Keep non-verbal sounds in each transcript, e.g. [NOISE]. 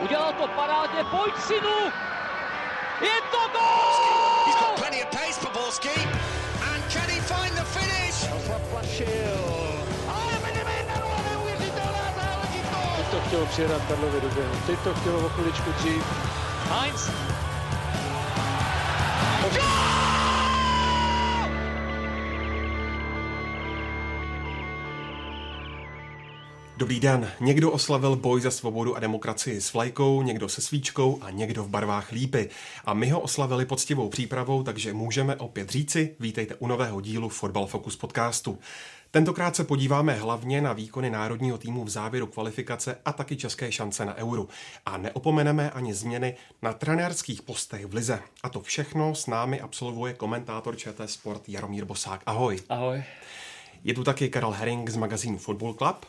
Udělal to parádně, pojď synu! Je to gol! He's got plenty of pace Borski. And can he find the finish? Zaplašil. Ale Benevena, neuvěřitelná záležitost! Teď to chtělo přijedat Karlovi do běhu. Teď to chtělo o chviličku dřív. Heinz. Dobrý den. Někdo oslavil boj za svobodu a demokracii s vlajkou, někdo se svíčkou a někdo v barvách lípy. A my ho oslavili poctivou přípravou, takže můžeme opět říci, vítejte u nového dílu Fotbal Focus podcastu. Tentokrát se podíváme hlavně na výkony národního týmu v závěru kvalifikace a taky české šance na euro. A neopomeneme ani změny na trenérských postech v Lize. A to všechno s námi absolvuje komentátor ČT Sport Jaromír Bosák. Ahoj. Ahoj. Je tu taky Karel Herring z magazínu Football Club.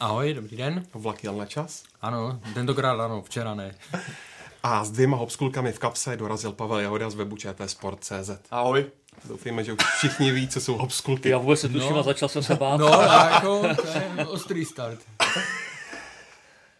Ahoj, dobrý den. Vlak jel na čas. Ano, tentokrát ano, včera ne. [LAUGHS] A s dvěma hopskulkami v kapse dorazil Pavel Jahoda z webu Sport.cz. Ahoj. Doufejme, že už všichni ví, co jsou hopskulky. Já vůbec se tuším No. a začal jsem se bát. No, a jako, to je ostrý start. [LAUGHS]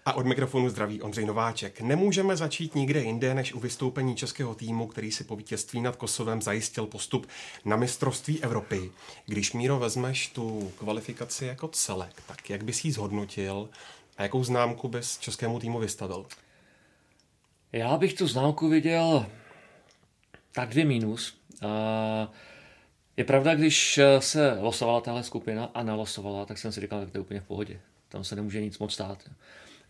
A od mikrofonu zdraví Ondřej Nováček. Nemůžeme začít nikde jinde, než u vystoupení českého týmu, který si po vítězství nad Kosovem zajistil postup na mistrovství Evropy. Když, Míro, vezmeš tu kvalifikaci jako celek, tak jak bys ji zhodnotil a jakou známku bys českému týmu vystavil? Já bych tu známku viděl tak dvě mínus. Je pravda, když se losovala tahle skupina a nalosovala, tak jsem si říkal, že to je úplně v pohodě. Tam se nemůže nic moc stát.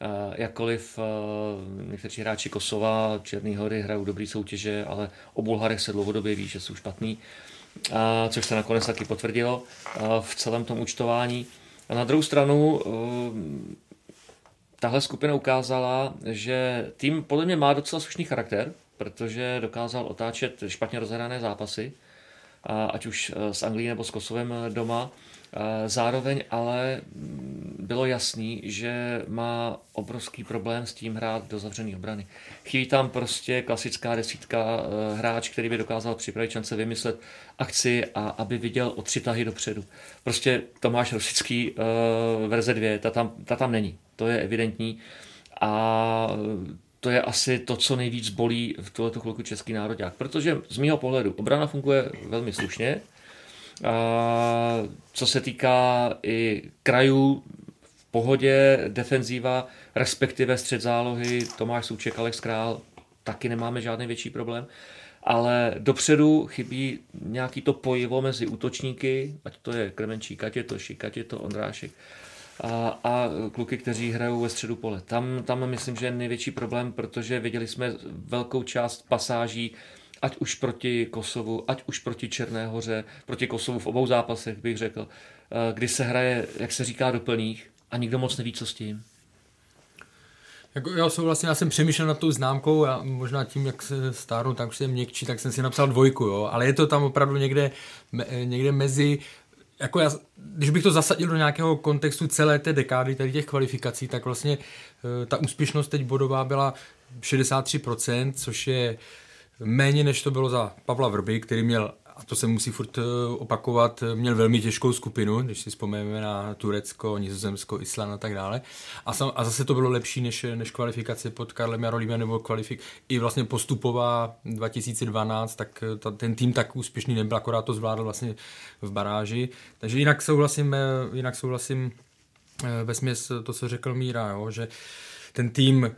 Eh, Jakkoliv eh, někteří hráči Kosova, Černý hory hrajou dobrý soutěže, ale o Bulharech se dlouhodobě ví, že jsou špatný, což se nakonec taky potvrdilo eh, v celém tom účtování. A na druhou stranu eh, tahle skupina ukázala, že tým podle mě má docela slušný charakter, protože dokázal otáčet špatně rozhrané zápasy, ať už eh, s Anglií nebo s Kosovem eh, doma. Eh, Zároveň ale mm, bylo jasný, že má obrovský problém s tím hrát do zavřené obrany. Chybí tam prostě klasická desítka, eh, hráč, který by dokázal připravit šance vymyslet akci a aby viděl o tři tahy dopředu. Prostě Tomáš Rosický eh, verze 2, ta tam, ta tam není. To je evidentní. A to je asi to, co nejvíc bolí v tuhleto chvilku český národák. Protože z mého pohledu obrana funguje velmi slušně. Co se týká i krajů, v pohodě, defenzíva, respektive střed zálohy, Tomáš Souček, Alex Král, taky nemáme žádný větší problém. Ale dopředu chybí nějaký to pojivo mezi útočníky, ať to je Kremenčík, ať je to Šik, ať je to Ondrášek a, a kluky, kteří hrajou ve středu pole. Tam, tam myslím, že je největší problém, protože viděli jsme velkou část pasáží, ať už proti Kosovu, ať už proti Černé hoře, proti Kosovu v obou zápasech, bych řekl, eh, kdy se hraje, jak se říká, do plných a nikdo moc neví, co s tím. Jako, já souhlasím, já jsem přemýšlel nad tou známkou a možná tím, jak se stárnu, tak už jsem měkčí, tak jsem si napsal dvojku, jo. Ale je to tam opravdu někde, me, někde mezi, jako já, když bych to zasadil do nějakého kontextu celé té dekády, tady těch kvalifikací, tak vlastně eh, ta úspěšnost teď bodová byla 63%, což je méně, než to bylo za Pavla Vrby, který měl, a to se musí furt eh, opakovat, měl velmi těžkou skupinu, když si vzpomeneme na Turecko, Nizozemsko, Island a tak dále. A, sam, a zase to bylo lepší než, než kvalifikace pod Karlem Jarolímem nebo kvalifik. I vlastně postupová 2012, tak eh, ta, ten tým tak úspěšný nebyl, akorát to zvládl vlastně v baráži. Takže jinak souhlasím, eh, jinak souhlasím ve směs to, co řekl Míra, jo, že ten tým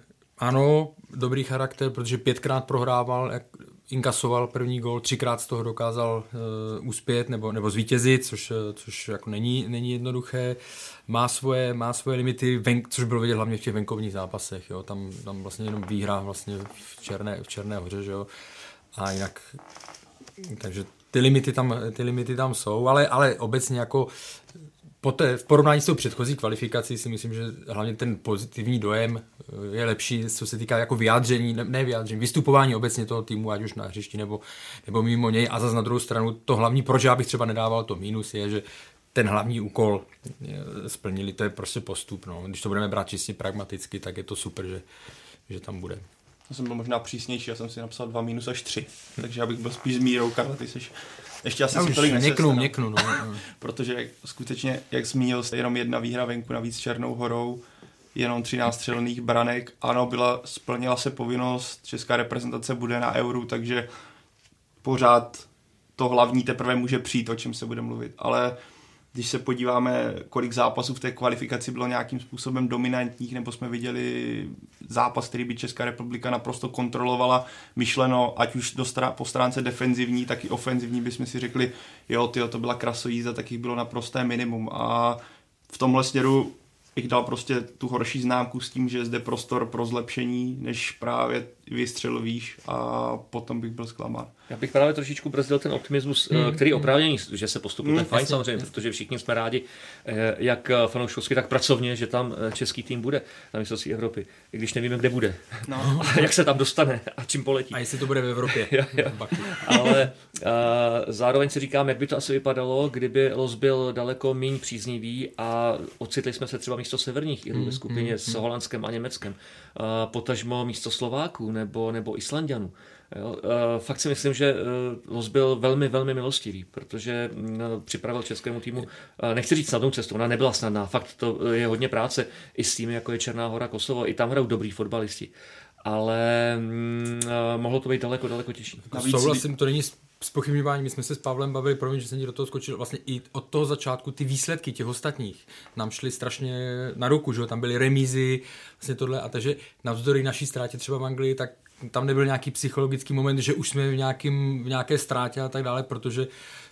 ano, dobrý charakter, protože pětkrát prohrával, jak inkasoval první gol, třikrát z toho dokázal uh, uspět nebo, nebo zvítězit, což, což jako není, není jednoduché. Má svoje, má svoje limity, ven, což bylo vidět hlavně v těch venkovních zápasech. Jo. Tam, tam vlastně jenom výhra vlastně v Černé, v Černé hoře. Že jo. A jinak, takže ty limity tam, ty limity tam jsou, ale, ale obecně jako Poté, v porovnání s tou předchozí kvalifikací si myslím, že hlavně ten pozitivní dojem eh, je lepší, co se týká jako vyjádření, ne, vyjádření, vystupování obecně toho týmu, ať už na hřišti nebo, nebo mimo něj. A zase na druhou stranu to hlavní, proč já bych třeba nedával to mínus, je, že ten hlavní úkol eh, splnili, to je prostě postup. No. Když to budeme brát čistě pragmaticky, tak je to super, že, že tam bude. Já jsem byl možná přísnější, já jsem si napsal 2 minus až 3, takže já bych byl spíš s mírou, Karla, ty jsi ještě asi si tolik měknu, měknu, no. [LAUGHS] Protože skutečně, jak zmínil jste, jenom jedna výhra venku, navíc Černou horou, jenom 13 střelných branek. Ano, byla, splnila se povinnost, česká reprezentace bude na euru, takže pořád to hlavní teprve může přijít, o čem se bude mluvit. Ale když se podíváme, kolik zápasů v té kvalifikaci bylo nějakým způsobem dominantních, nebo jsme viděli zápas, který by Česká republika naprosto kontrolovala, myšleno, ať už do strá- po stránce defenzivní, tak i ofenzivní, bychom si řekli, jo, tyjo, to byla krasojízda, tak jich bylo naprosté minimum. A v tomhle směru bych dal prostě tu horší známku s tím, že je zde prostor pro zlepšení, než právě vystřel výš a potom bych byl zklamán. Já bych právě trošičku brzdil ten optimismus, mm. který oprávněný, že se postupuje mm, fajn samozřejmě, protože všichni jsme rádi, eh, jak fanouškovsky, tak pracovně, že tam eh, český tým bude na mistrovství Evropy, i když nevíme, kde bude. No. A [LAUGHS] jak se tam dostane a čím poletí. A jestli to bude v Evropě. [LAUGHS] jo, jo. Ale uh, zároveň si říkám, jak by to asi vypadalo, kdyby los byl daleko méně příznivý a ocitli jsme se třeba místo severních Irů mm, ve skupině mm, s Holandskem a Německem. Uh, potažmo místo Slováků nebo, nebo Islandianů. Jo, fakt si myslím, že Los byl velmi, velmi milostivý, protože připravil českému týmu, nechci říct snadnou cestu, ona nebyla snadná, fakt to je hodně práce i s týmy, jako je Černá hora, Kosovo, i tam hrajou dobrý fotbalisti, ale mm, mohlo to být daleko, daleko těžší. Souhlasím, to není spochybňování, my jsme se s Pavlem bavili, promiň, že jsem ti do toho skočil, vlastně i od toho začátku ty výsledky těch ostatních nám šly strašně na ruku, že tam byly remízy, vlastně tohle a takže navzdory naší ztrátě třeba v Anglii, tak tam nebyl nějaký psychologický moment, že už jsme v, nějakým, v nějaké ztrátě a tak dále, protože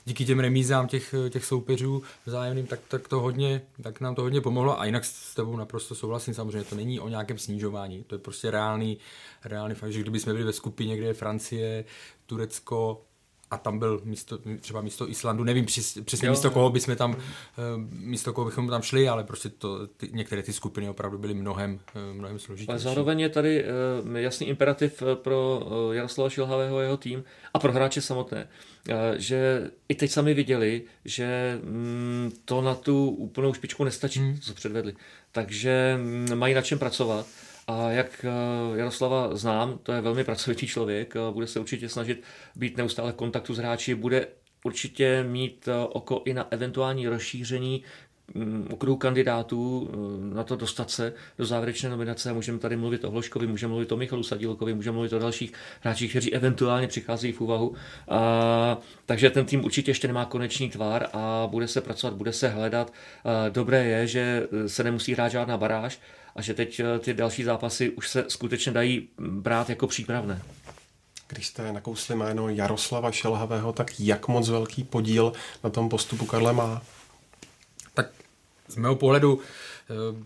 díky těm remízám těch, těch soupeřů vzájemným, tak, tak, to hodně, tak nám to hodně pomohlo a jinak s tebou naprosto souhlasím, samozřejmě to není o nějakém snižování, to je prostě reálný, reálný fakt, že kdyby jsme byli ve skupině, kde je Francie, Turecko, a tam byl místo, třeba místo Islandu, nevím přesně jo, místo koho bychom tam, eh, místo koho bychom tam šli, ale prostě to, ty, některé ty skupiny opravdu byly mnohem, eh, mnohem složitější. Ale zároveň je tady uh, jasný imperativ pro Jaroslava Šilhavého a jeho tým a pro hráče samotné, že i teď sami viděli, že mm, to na tu úplnou špičku nestačí, hmm. co předvedli. Takže mm, mají na čem pracovat a jak eh, Jaroslava znám, to je velmi pracovitý člověk, eh, bude se určitě snažit být neustále v kontaktu s hráči, bude určitě mít eh, oko i na eventuální rozšíření okruhu kandidátů na to dostat se do závěrečné nominace. Můžeme tady mluvit o Hloškovi, můžeme mluvit o Michalu Sadílkovi, můžeme mluvit o dalších hráčích, kteří eventuálně přicházejí v úvahu. A, takže ten tým určitě ještě nemá konečný tvar a bude se pracovat, bude se hledat. A, dobré je, že se nemusí hrát žádná baráž, a že teď eh, ty další zápasy už se skutečně dají brát jako přípravné. Když jste nakousli jméno Jaroslava Šelhavého, tak jak moc velký podíl na tom postupu Karle má? Z mého pohledu eh,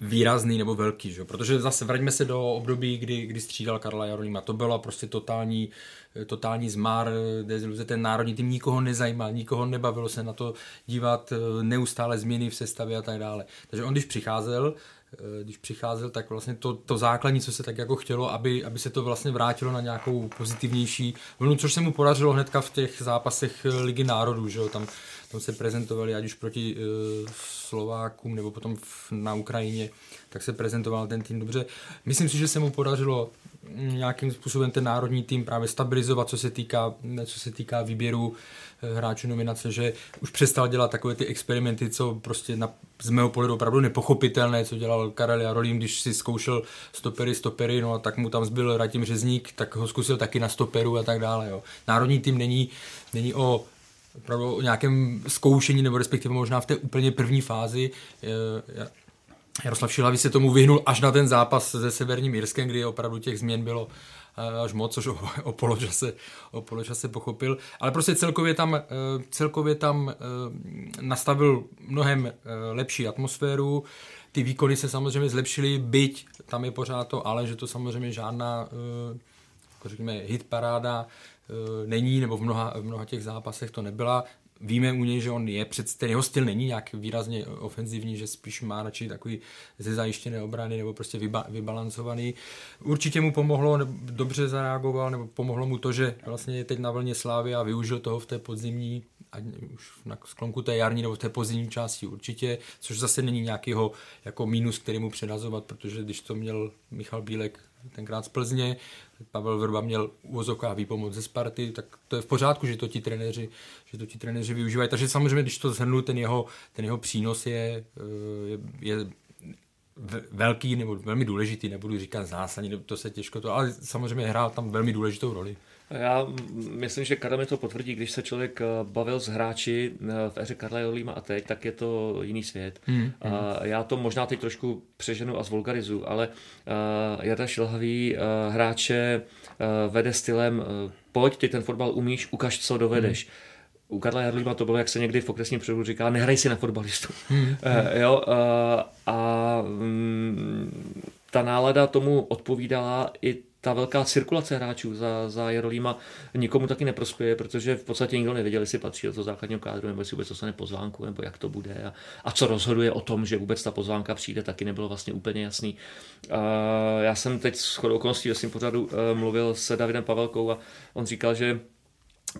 výrazný nebo velký, že? protože zase vraťme se do období, kdy, kdy střídal Karla Jarolíma. To byla prostě totální, eh, totální zmar, deziluze, ten národní tým nikoho nezajímal, nikoho nebavilo se na to dívat, neustále změny v sestavě a tak dále. Takže on, když přicházel, Eh, když přicházel, tak vlastně to, to základní, co se tak jako chtělo, aby, aby se to vlastně vrátilo na nějakou pozitivnější vlnu, což se mu podařilo hnedka v těch zápasech eh, Ligy národů, že jo, tam, tam se prezentovali ať už proti uh, Slovákům nebo potom v, na Ukrajině, tak se prezentoval ten tým dobře. Myslím si, že se mu podařilo nějakým způsobem ten národní tým právě stabilizovat, co se týká, co se týká výběru eh, hráčů nominace, že už přestal dělat takové ty experimenty, co prostě na, z mého pohledu opravdu nepochopitelné, co dělal Karel Jarolím, když si zkoušel stopery, stopery, no a tak mu tam zbyl Ratim Řezník, tak ho zkusil taky na stoperu a tak dále. Jo. Národní tým není, není o opravdu o nějakém zkoušení, nebo respektive možná v té úplně první fázi. Eh, Jaroslav Šilavý se tomu vyhnul až na ten zápas se Severním Irskem, kdy opravdu těch změn bylo eh, až moc, což o, o, poločase, o poločase pochopil. Ale prostě celkově tam, eh, celkově tam eh, nastavil mnohem lepší atmosféru. Ty výkony se samozřejmě zlepšily, byť tam je pořád to, ale že to samozřejmě žádná řekněme, hit paráda není, nebo v mnoha, v mnoha těch zápasech to nebyla víme u něj, že on je před, ten jeho styl není nějak výrazně ofenzivní, že spíš má radši takový ze zajištěné obrany nebo prostě vyba, vybalancovaný. Určitě mu pomohlo, nebo dobře zareagoval, nebo pomohlo mu to, že vlastně je teď na vlně slávy a využil toho v té podzimní ať už na sklonku té jarní nebo v té podzimní části určitě, což zase není nějakýho jako mínus, který mu předazovat, protože když to měl Michal Bílek tenkrát z Plzně, Pavel Vrba měl úvozovká výpomoc ze Sparty, tak to je v pořádku, že to ti trenéři, že to ti trenéři využívají. Takže samozřejmě, když to zhrnu, ten jeho, ten jeho přínos je, eh, je, je velký nebo velmi důležitý, nebudu říkat zásadní, to se těžko to, ale samozřejmě hrál tam velmi důležitou roli. Já myslím, že Karel mi to potvrdí, když se člověk eh, bavil s hráči eh, v éře Karla Jolíma a teď, tak je to jiný svět. Hmm, a hmm. já to možná teď trošku přeženu a zvulgarizu, ale uh, Jarda Šilhavý uh, hráče uh, vede stylem uh, pojď, ty ten fotbal umíš, ukaž, co dovedeš. Hmm u Karla Jarlíma to bylo, jak se někdy v okresním převodu říká, nehraj si na fotbalistu. Hmm. Uh, [LAUGHS] jo, uh, a um, ta nálada tomu odpovídala i ta velká cirkulace hráčů za, za Jarolíma nikomu taky neprospěje, protože v podstatě nikdo nevěděl, jestli patří do toho základního kádru, nebo jestli vůbec dostane pozvánku, nebo jak to bude a, a co rozhoduje o tom, že vůbec ta pozvánka přijde, taky nebylo vlastně úplně jasný. Uh, já jsem teď s chodou okolností ve svým pořadu uh, mluvil s Davidem Pavelkou a on říkal, že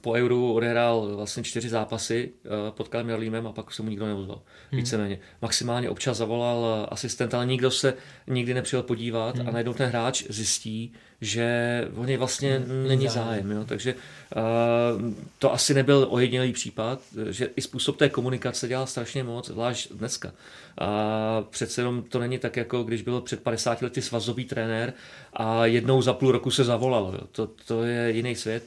po Euru odehrál vlastně čtyři zápasy eh, pod Jarlímem a pak se mu nikdo neozval. Hmm. Víceméně. Maximálně občas zavolal eh, asistent, ale nikdo se nikdy nepřijel podívat hmm. a najednou ten hráč zjistí, že o něj vlastně hmm. není zájem. Jo? Takže uh, to asi nebyl ojedinělý případ, že i způsob té komunikace dělá strašně moc, zvlášť dneska. A přece jenom to není tak, jako když byl před 50 lety svazový trenér a jednou za půl roku se zavolal. Jo? To, to je jiný svět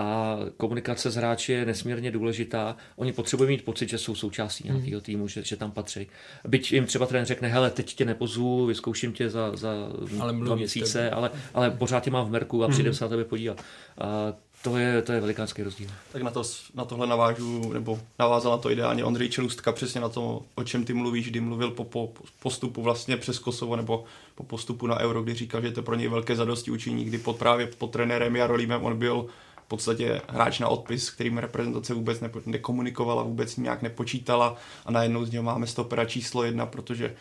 a komunikace s hráči je nesmírně důležitá. Oni potřebují mít pocit, že jsou součástí hmm. nějakého týmu, že, že tam patří. Byť jim třeba trenér řekne, hele, teď tě nepozvu, vyzkouším tě za, za ale dva měsíce, ale, ale pořád tě mám v merku a hmm. přijdem se na tebe podívat. A to je, to je velikánský rozdíl. Tak na, to, na tohle navážu, nebo navázal na to ideálně Ondřej Čelustka, přesně na to, o čem ty mluvíš, kdy mluvil po, po postupu vlastně přes Kosovo, nebo po postupu na Euro, kdy říkal, že je to pro něj velké zadosti učení, kdy pod právě pod trenérem Jarolímem on byl podstatě hráč na odpis, kterým reprezentace vůbec nekomunikovala, vůbec nějak nepočítala a najednou z něho máme stopera číslo jedna, protože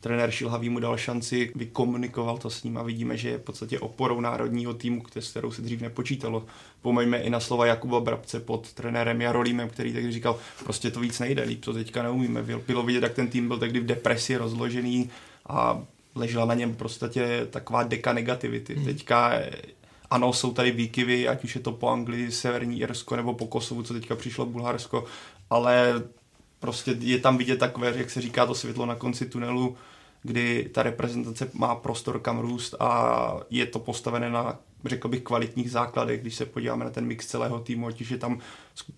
trenér Šilhavý mu dal šanci, vykomunikoval to s ním a vidíme, že je v podstatě oporou národního týmu, s kterou se dřív nepočítalo. Pomeňme i na slova Jakuba Brabce pod trenérem Jarolímem, který tehdy říkal, prostě to víc nejde, líp to teďka neumíme. Bylo vidět, jak ten tým byl tehdy v depresi rozložený a ležela na něm prostě taková deka negativity. Hmm. Teďka ano, jsou tady výkyvy, ať už je to po Anglii, Severní Irsko nebo po Kosovu, co teďka přišlo Bulharsko, ale prostě je tam vidět takové, jak se říká, to světlo na konci tunelu, kdy ta reprezentace má prostor kam růst a je to postavené na, řekl bych, kvalitních základech, když se podíváme na ten mix celého týmu, ať je tam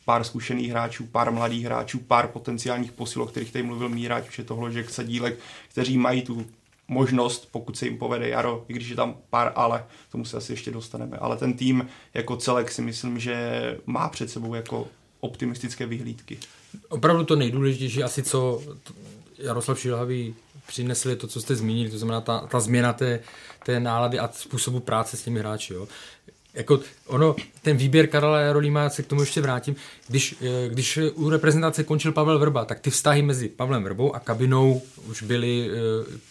pár zkušených hráčů, pár mladých hráčů, pár potenciálních posil, o kterých tady mluvil Míra, ať už je to Hložek, Sadílek, kteří mají tu možnost, pokud se jim povede jaro, i když je tam pár ale, tomu se asi ještě dostaneme. Ale ten tým jako celek si myslím, že má před sebou jako optimistické vyhlídky. Opravdu to nejdůležitější asi, co Jaroslav Šilhavý přinesli to, co jste zmínili, to znamená ta, ta změna té, té nálady a způsobu práce s těmi hráči. Jo jako ono, ten výběr Karla Jarolíma, se k tomu ještě vrátím, když, eh, když u reprezentace končil Pavel Vrba, tak ty vztahy mezi Pavlem Vrbou a kabinou už byly, eh,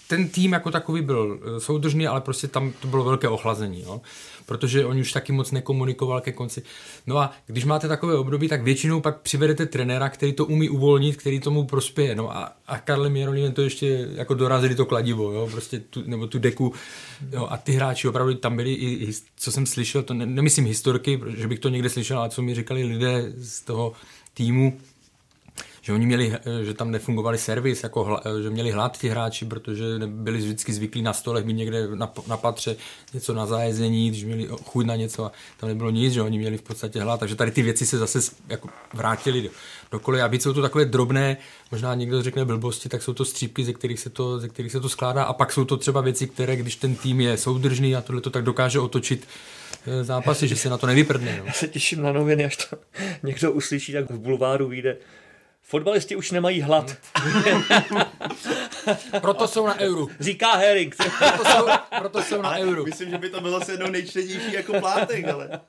ten tým jako takový byl eh, soudržný, ale prostě tam to bylo velké ochlazení. Jo protože on už taky moc nekomunikoval ke konci. No a když máte takové období, tak většinou pak přivedete trenéra, který to umí uvolnit, který tomu prospěje. No a, a Karle Mierolinen to ještě jako dorazili to kladivo, jo, prostě tu, nebo tu deku. Jo, a ty hráči opravdu tam byli i, co jsem slyšel, to ne, nemyslím historky, že bych to někde slyšel, ale co mi říkali lidé z toho týmu, že oni měli, eh, že tam nefungovali servis, jako eh, že měli hlad ti hráči, protože byli vždycky zvyklí na stolech mít někde na, na patře něco na zájezení, když měli chuť na něco a tam nebylo nic, že oni měli v podstatě hlad, takže tady ty věci se zase jako vrátily do, do kole. A víc jsou to takové drobné, možná někdo řekne blbosti, tak jsou to střípky, ze kterých, se to, ze kterých se to skládá a pak jsou to třeba věci, které, když ten tým je soudržný a tohle to tak dokáže otočit eh, zápasy, že se na to nevyprdne. No. Já se těším na noviny, až to [LAUGHS] někdo uslyší, tak v bulváru vyjde Fotbalisti už nemají hlad. [LAUGHS] proto jsou na euru. Říká Herring. proto, jsou, proto jsou na euru. Myslím, že by to bylo zase jednou nejčtenější jako plátek, ale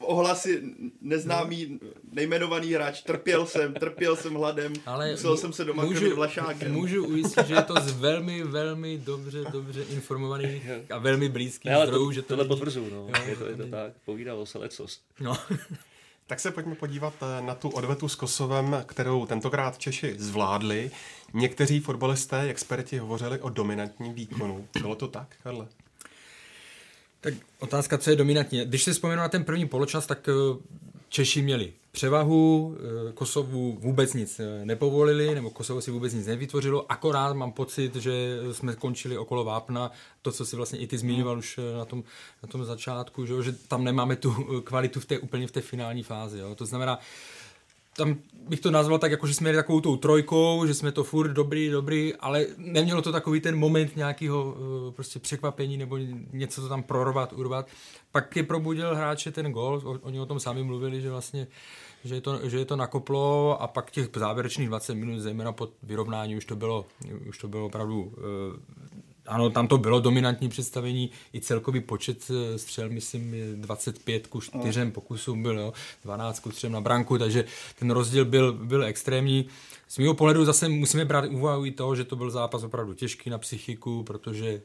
ohlasy neznámý nejmenovaný hráč, trpěl jsem, trpěl jsem hladem, ale musel jsem se doma můžu, vlašákem. Můžu ujistit, že je to z velmi, velmi dobře, dobře informovaný a velmi blízký zdrojů. To, že to tohle potvrzuju, no. Jo, je, to, je to tak, povídalo se lecos. No. Tak se pojďme podívat eh, na tu odvetu s Kosovem, kterou tentokrát Češi zvládli. Někteří fotbalisté, experti hovořili o dominantním výkonu. Bylo to tak, Karle? Tak otázka, co je dominantní. Když si vzpomenu na ten první poločas, tak eh, Češi měli převahu, eh, Kosovu vůbec nic eh, nepovolili, nebo Kosovo si vůbec nic nevytvořilo, akorát mám pocit, že jsme končili okolo Vápna, to, co si vlastně i ty zmiňoval už eh, na tom, na tom začátku, že, že tam nemáme tu kvalitu v té, úplně v té finální fázi. Jo. To znamená, tam bych to nazval tak, jako že jsme jeli takovou tou trojkou, že jsme to furt dobrý, dobrý, ale nemělo to takový ten moment nějakého prostě překvapení nebo něco to tam prorvat, urvat. Pak je probudil hráče ten gol, oni o tom sami mluvili, že vlastně že je, to, že je to nakoplo a pak těch závěrečných 20 minut, zejména pod vyrovnání, už to bylo, už to bylo opravdu eh, ano, tam to bylo dominantní představení, i celkový počet eh, střel, myslím, 25 ku 4 pokusům byl, jo, 12 ku 3 na branku, takže ten rozdíl byl, byl extrémní. Z mého pohledu zase musíme brát úvahu i to, že to byl zápas opravdu těžký na psychiku, protože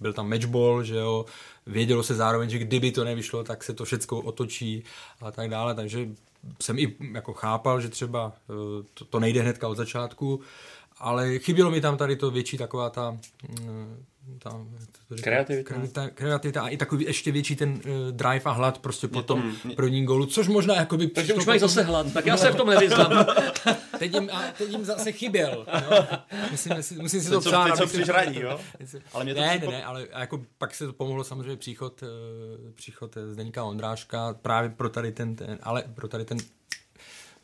byl tam matchball, že jo, vědělo se zároveň, že kdyby to nevyšlo, tak se to všechno otočí a tak dále, takže jsem i jako chápal, že třeba eh, to, to nejde hnedka od začátku, ale chybělo mi tam tady to větší taková ta, mm, ta kreativita. kreativita. kreativita a i takový ještě větší ten uh, drive a hlad prostě po tom prvním gólu, což možná jakoby... Takže už mají zase hlad, tak já se v tom nevyznám. [LAUGHS] teď, jim, a teď jim zase chyběl. Jo? Musím, musím si to psát. Teď co přižraní, jo? Ale mě to ne, připo... ne, ne, ale jako pak se to pomohlo samozřejmě příchod, uh, příchod Zdeníka Ondráška právě pro tady ten, ten ale pro tady ten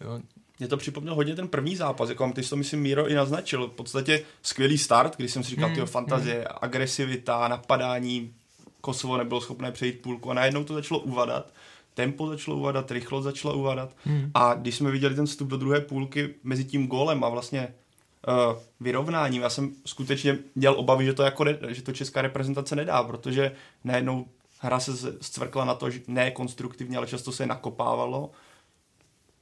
jo, mě to připomnělo hodně ten první zápas, jako ty jsi to myslím Míro i naznačil, v podstatě skvělý start, když jsem si říkal, hmm. tyjo, fantazie, hmm. agresivita, napadání, Kosovo nebylo schopné přejít půlku a najednou to začalo uvadat, tempo začalo uvadat, rychlost začala uvadat hmm. a když jsme viděli ten vstup do druhé půlky mezi tím gólem a vlastně uh, vyrovnáním, já jsem skutečně měl obavy, že to, jako ne, že to česká reprezentace nedá, protože najednou hra se zcvrkla na to, že ne konstruktivně, ale často se nakopávalo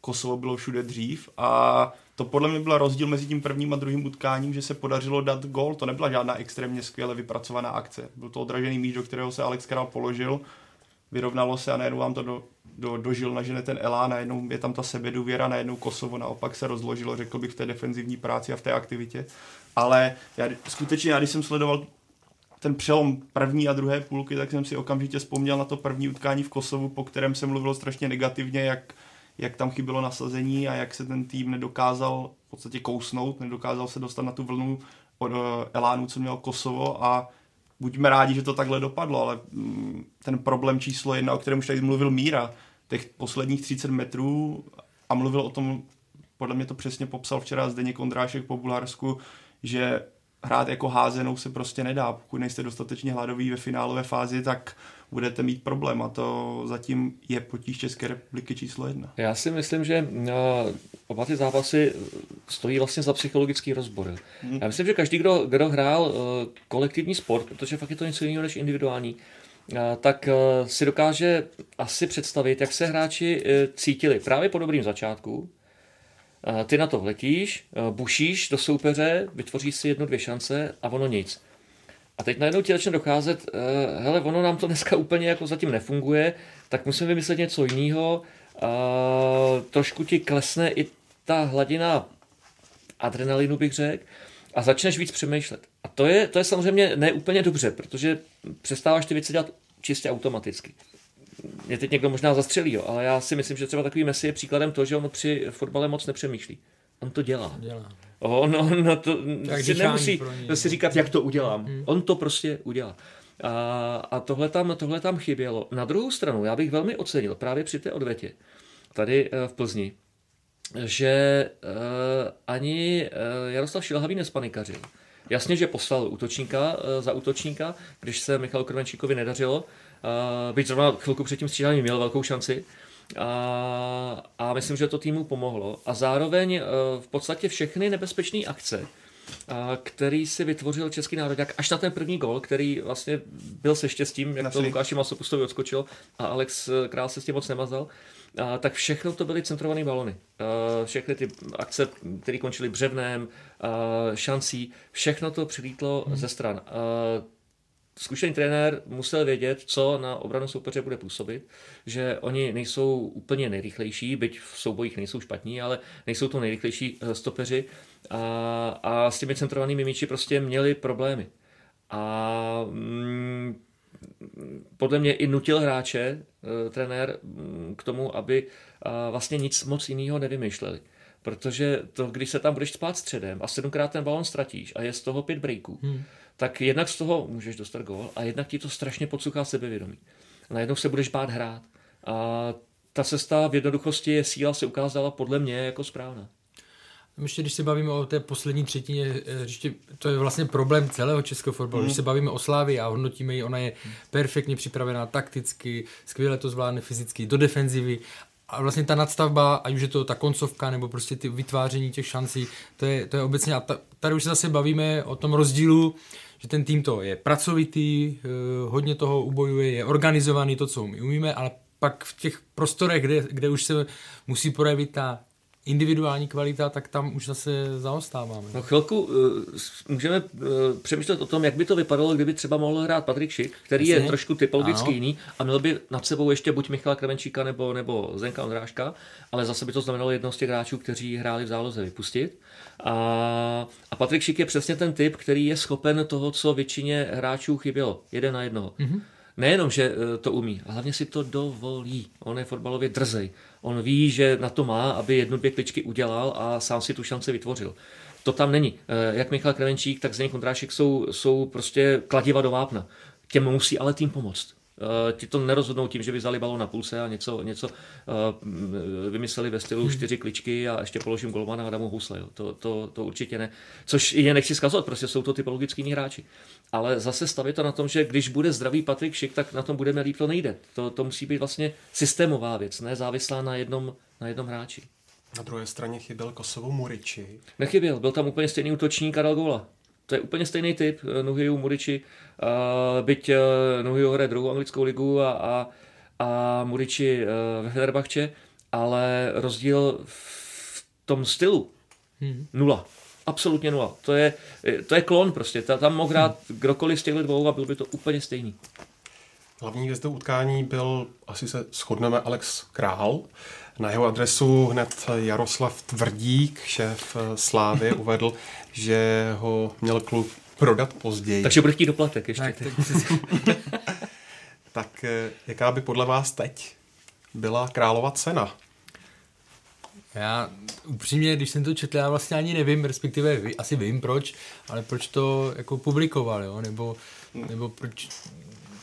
Kosovo bylo všude dřív a to podle mě byl rozdíl mezi tím prvním a druhým utkáním, že se podařilo dát gol. To nebyla žádná extrémně skvěle vypracovaná akce. Byl to odražený míč, do kterého se Alex Král položil, vyrovnalo se a najednou vám to do, do, dožil nažene ten elá, najednou je tam ta sebedůvěra, najednou Kosovo naopak se rozložilo, řekl bych, v té defenzivní práci a v té aktivitě. Ale já, skutečně, já když jsem sledoval ten přelom první a druhé půlky, tak jsem si okamžitě vzpomněl na to první utkání v Kosovu, po kterém se mluvilo strašně negativně, jak jak tam chybělo nasazení a jak se ten tým nedokázal v podstatě kousnout, nedokázal se dostat na tu vlnu od eh, Elánu, co měl Kosovo a buďme rádi, že to takhle dopadlo, ale mm, ten problém číslo jedna, o kterém už tady mluvil Míra, těch posledních 30 metrů a mluvil o tom, podle mě to přesně popsal včera Zdeněk Kondrášek po Bulharsku, že hrát jako házenou se prostě nedá. Pokud nejste dostatečně hladový ve finálové fázi, tak budete mít problém a to zatím je potíž České republiky číslo jedna. Já si myslím, že no, oba ty zápasy stojí vlastně za psychologický rozbor. Hmm. Já myslím, že každý, kdo, kdo hrál eh, kolektivní sport, protože fakt je to něco jiného než individuální, eh, tak eh, si dokáže asi představit, jak se hráči cítili právě po dobrým začátku, ty na to vletíš, bušíš do soupeře, vytvoříš si jednu, dvě šance a ono nic. A teď najednou ti začne docházet, uh, hele, ono nám to dneska úplně jako zatím nefunguje, tak musíme vymyslet něco jiného. Uh, trošku ti klesne i ta hladina adrenalinu, bych řekl, a začneš víc přemýšlet. A to je, to je samozřejmě neúplně dobře, protože přestáváš ty věci dělat čistě automaticky. Mě teď někdo možná zastřelí, jo, ale já si myslím, že třeba takový Messi je příkladem toho, že on při fotbale moc nepřemýšlí. On to dělá. dělá. On, on to tak si nemusí si říkat, jak to udělám. Hmm. On to prostě udělá. A, a tohle, tam, tohle tam chybělo. Na druhou stranu, já bych velmi ocenil právě při té odvetě tady eh, v Plzni, že uh, ani uh, Jaroslav Šilhavý nespanikařil. Jasně, že poslal útočníka uh, za útočníka, když se Michalu Krvenčíkovi nedařilo. Uh, byť zrovna chvilku před tím střídáním měl velkou šanci, a, a myslím, že to týmu pomohlo. A zároveň e, v podstatě všechny nebezpečné akce, a, který si vytvořil český národ, jak až na ten první gol, který vlastně byl se štěstím, jak to Lukáši Masopustovi odskočil a Alex e, Král se s tím moc nemazal, a, tak všechno to byly centrované balony. A, všechny ty akce, které končily břevnem, a, šancí, všechno to přilítlo hmm. ze stran. A, zkušený trenér musel vědět, co na obranu soupeře bude působit, že oni nejsou úplně nejrychlejší, byť v soubojích nejsou špatní, ale nejsou to nejrychlejší eh, stopeři a, a s těmi centrovanými míči prostě měli problémy. A mm, podle mě i nutil hráče, trenér, mm, k tomu, aby vlastně nic moc jiného nevymýšleli. Protože to, když se tam budeš spát středem a sedmkrát ten balon ztratíš a je z toho pět breaků, hmm. Tak jednak z toho můžeš dostat gól a jednak ti to strašně podsuchá sebevědomí. A najednou se budeš bát hrát. A ta cesta v jednoduchosti je síla se ukázala podle mě jako správná. Ještě když se bavíme o té poslední třetině ještě to je vlastně problém celého českého fotbalu. Mm. Když se bavíme o Slávii a hodnotíme ji, ona je perfektně připravená takticky, skvěle to zvládne fyzicky, do defenzivy a vlastně ta nadstavba, ať už je to ta koncovka nebo prostě ty vytváření těch šancí, to je, to je obecně, a tady už se zase bavíme o tom rozdílu, že ten tým to je pracovitý, eh, hodně toho ubojuje, je organizovaný, to, co my umíme, ale pak v těch prostorech, kde, kde už se musí projevit ta individuální kvalita, tak tam už zase zaostáváme. No chvilku uh, můžeme uh, přemýšlet o tom, jak by to vypadalo, kdyby třeba mohl hrát Patrik Šik, který Jasně. je trošku typologicky ano. jiný a měl by nad sebou ještě buď Michala Kremenčíka nebo, nebo Zenka Ondráška, ale zase by to znamenalo jedno z těch hráčů, kteří hráli v záloze vypustit. A, a Patrik Šik je přesně ten typ, který je schopen toho, co většině hráčů chybělo. Jeden na jednoho. Mm-hmm. Nejenom, že eh, to umí, a hlavně si to dovolí. On je fotbalově drzej. On ví, že na to má, aby jednu, dvě kličky udělal a sám si tu šanci vytvořil. To tam není. Eh, jak Michal Krevenčík, tak Zdeněk Kondrášek jsou, jsou prostě kladiva do vápna. Těm musí ale tým pomoct. Uh, ti to nerozhodnou tím, že by vzali balon na půlce a něco, něco uh, vymysleli ve stylu hmm. čtyři kličky a ještě položím golmana a dám mu husle. Jo. To, to, to, určitě ne. Což je nechci zkazovat, prostě jsou to typologický hráči. Ale zase stavit to na tom, že když bude zdravý Patrik Šik, tak na tom budeme líp, to nejde. To, to musí být vlastně systémová věc, ne závislá na jednom, na jednom hráči. Na druhé straně chyběl Kosovo Muriči. Nechyběl, byl tam úplně stejný útočník Karel Gola. To je úplně stejný typ, eh, Nuhiu Muriči, uh, byť uh, Nuhiu hraje druhou anglickou ligu a, a, a Muriči uh, ve Fenerbahče, ale rozdíl v tom stylu hmm. nula. Absolutně nula. To je, to je klon prostě. Tam mohl hrát kdokoliv z těchto dvou a byl by to úplně stejný. Hlavní hvězdou utkání byl, asi se shodneme, Alex Král. Na jeho adresu hned Jaroslav Tvrdík, šéf Slávy, [LAUGHS] uvedl, že ho měl klub prodat později. Takže bude chtít doplatek ještě. Tak, [LAUGHS] tak eh, jaká by podle vás teď byla králova cena? Já upřímně, když jsem to četl, já vlastně ani nevím, respektive asi vím proč, ale proč to jako publikoval, jo? Nebo, nebo proč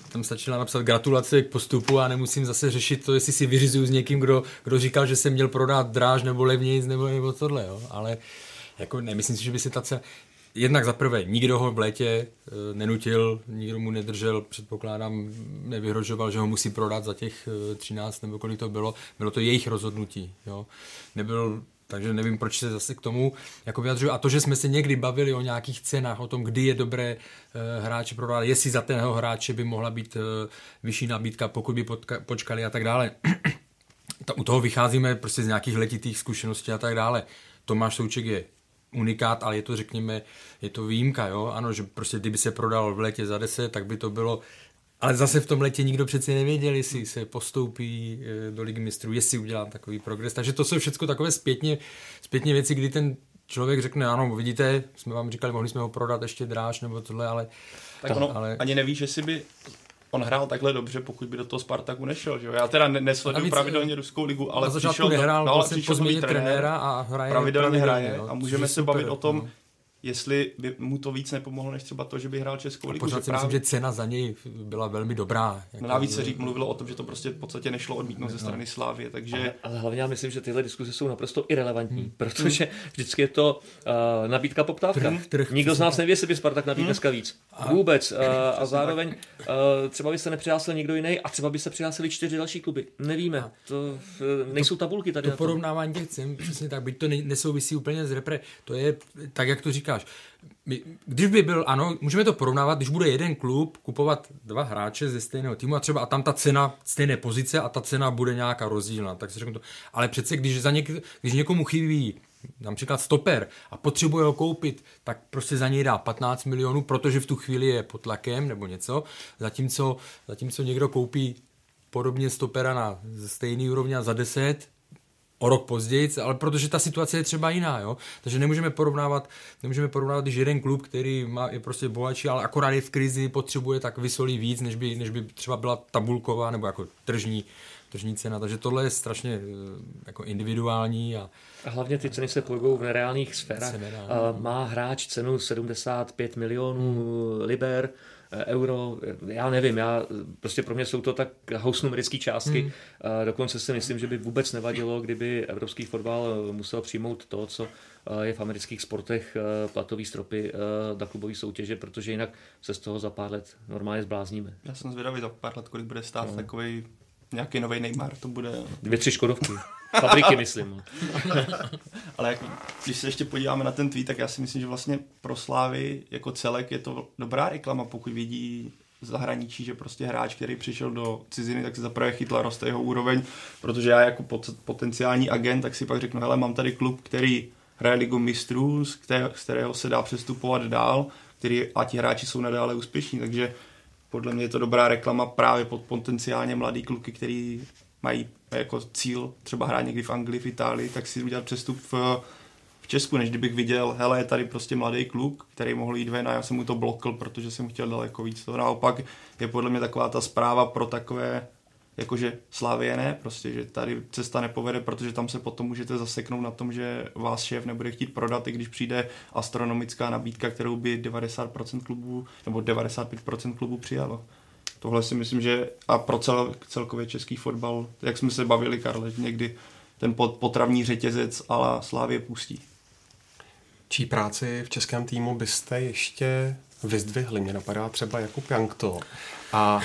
tam stačila napsat gratulace k postupu a nemusím zase řešit to, jestli si vyřizuju s někým, kdo, kdo říkal, že jsem měl prodat dráž nebo levnějc nebo, nebo tohle, jo? ale jako nemyslím si, že by si ta cena, jednak za prvé, nikdo ho v létě e, nenutil, nikdo mu nedržel, předpokládám, nevyhrožoval, že ho musí prodat za těch e, 13 nebo kolik to bylo. Bylo to jejich rozhodnutí. Jo. Nebyl takže nevím, proč se zase k tomu jako vyjadřuju. A to, že jsme se někdy bavili o nějakých cenách, o tom, kdy je dobré e, hráče prodat, jestli za tenho hráče by mohla být e, vyšší nabídka, pokud by potka, počkali a tak dále. [CLEARS THROAT] Ta, u toho vycházíme prostě z nějakých letitých zkušeností a tak dále. Tomáš Souček je unikát, ale je to, řekněme, je to výjimka, jo? Ano, že prostě kdyby se prodal v létě za 10, tak by to bylo ale zase v tom letě nikdo přeci nevěděl, jestli se postoupí eh, do ligy mistrů, jestli udělá takový progres. Takže to jsou všechno takové zpětně, zpětně věci, kdy ten člověk řekne, ano, vidíte, jsme vám říkali, mohli jsme ho prodat ještě dráž nebo tohle, ale... Tak ono ale... ani nevíš, jestli by on hrál takhle dobře, pokud by do toho Spartaku nešel. Že jo? Já teda nesleduju pravidelně ruskou ligu, ale na přišel, nehrál, no, ale přišel nový trenéra a hraje pravidelně, pravidelně hraje no, a můžeme se super, bavit o tom, no jestli by mu to víc nepomohlo, než třeba to, že by hrál Českou ligu. Pořád si právě... myslím, že cena za něj byla velmi dobrá. Jako... No navíc se řík, mluvilo o tom, že to prostě v podstatě nešlo odmítnout ze strany Slávy, takže... Ale, ale hlavně já myslím, že tyhle diskuze jsou naprosto irrelevantní, hmm. protože hmm. vždycky je to uh, nabídka poptávka. Trh, trh, Nikdo z nás neví, jestli by Spartak nabídl hmm. dneska víc. A, Vůbec. Uh, [LAUGHS] a zároveň uh, třeba by se nepřihlásil někdo jiný a třeba by se přihlásili čtyři další kluby. Nevíme. A to uh, nejsou tabulky tady. To porovnávání těch cen, přesně tak, byť to nesouvisí úplně s repre, to je tak, jak to říkáš když by byl, ano, můžeme to porovnávat, když bude jeden klub kupovat dva hráče ze stejného týmu a třeba a tam ta cena stejné pozice a ta cena bude nějaká rozdílná, tak si řeknu to. Ale přece, když, za něk, když někomu chybí například stoper a potřebuje ho koupit, tak prostě za něj dá 15 milionů, protože v tu chvíli je pod tlakem nebo něco, zatímco, zatímco někdo koupí podobně stopera na stejný úrovně a za 10, o rok později, ale protože ta situace je třeba jiná, jo? takže nemůžeme porovnávat, nemůžeme porovnávat, když jeden klub, který má, je prostě bohatší, ale akorát je v krizi, potřebuje tak vysolí víc, než by, než by třeba byla tabulková nebo jako tržní, tržní cena, takže tohle je strašně eh, jako individuální. A, a hlavně ty ceny se pohybují v nereálných sférách. Má hráč cenu 75 milionů hmm. liber, euro, já nevím, já, prostě pro mě jsou to tak housnumerické částky. Hmm. Dokonce si myslím, že by vůbec nevadilo, kdyby evropský fotbal musel přijmout to, co eh, je v amerických sportech eh, platový stropy na klubové soutěže, protože jinak se z toho za pár let normálně zblázníme. Já jsem zvědavý za pár let, kolik bude stát no. takový nějaký nový Neymar, to bude... Dvě, tři Škodovky. Fabriky, myslím. [LAUGHS] Ale jak, když se ještě podíváme na ten tweet, tak já si myslím, že vlastně pro Slávy jako celek je to dobrá reklama, pokud vidí zahraničí, že prostě hráč, který přišel do ciziny, tak se zaprvé chytla, roste jeho úroveň, protože já jako pot, potenciální agent, tak si pak řeknu, hele, mám tady klub, který hraje ligu mistrů, z, kterého se dá přestupovat dál, který, a ti hráči jsou nadále úspěšní, takže podle mě je to dobrá reklama právě pod potenciálně mladý kluky, který mají jako cíl třeba hrát někdy v Anglii, v Itálii, tak si udělat přestup v, v Česku, než kdybych viděl, hele, je tady prostě mladý kluk, který mohl jít ven a já jsem mu to blokl, protože jsem chtěl daleko víc. To naopak je podle mě taková ta zpráva pro takové jakože Slávě ne, prostě, že tady cesta nepovede, protože tam se potom můžete zaseknout na tom, že vás šéf nebude chtít prodat, i když přijde astronomická nabídka, kterou by 90% klubů nebo 95% klubů přijalo. Tohle si myslím, že a pro cel, celkově český fotbal, jak jsme se bavili, Karle, někdy ten potravní řetězec a Slávě pustí. Čí práci v českém týmu byste ještě vyzdvihli? Mě napadá třeba Jakub Jankto. A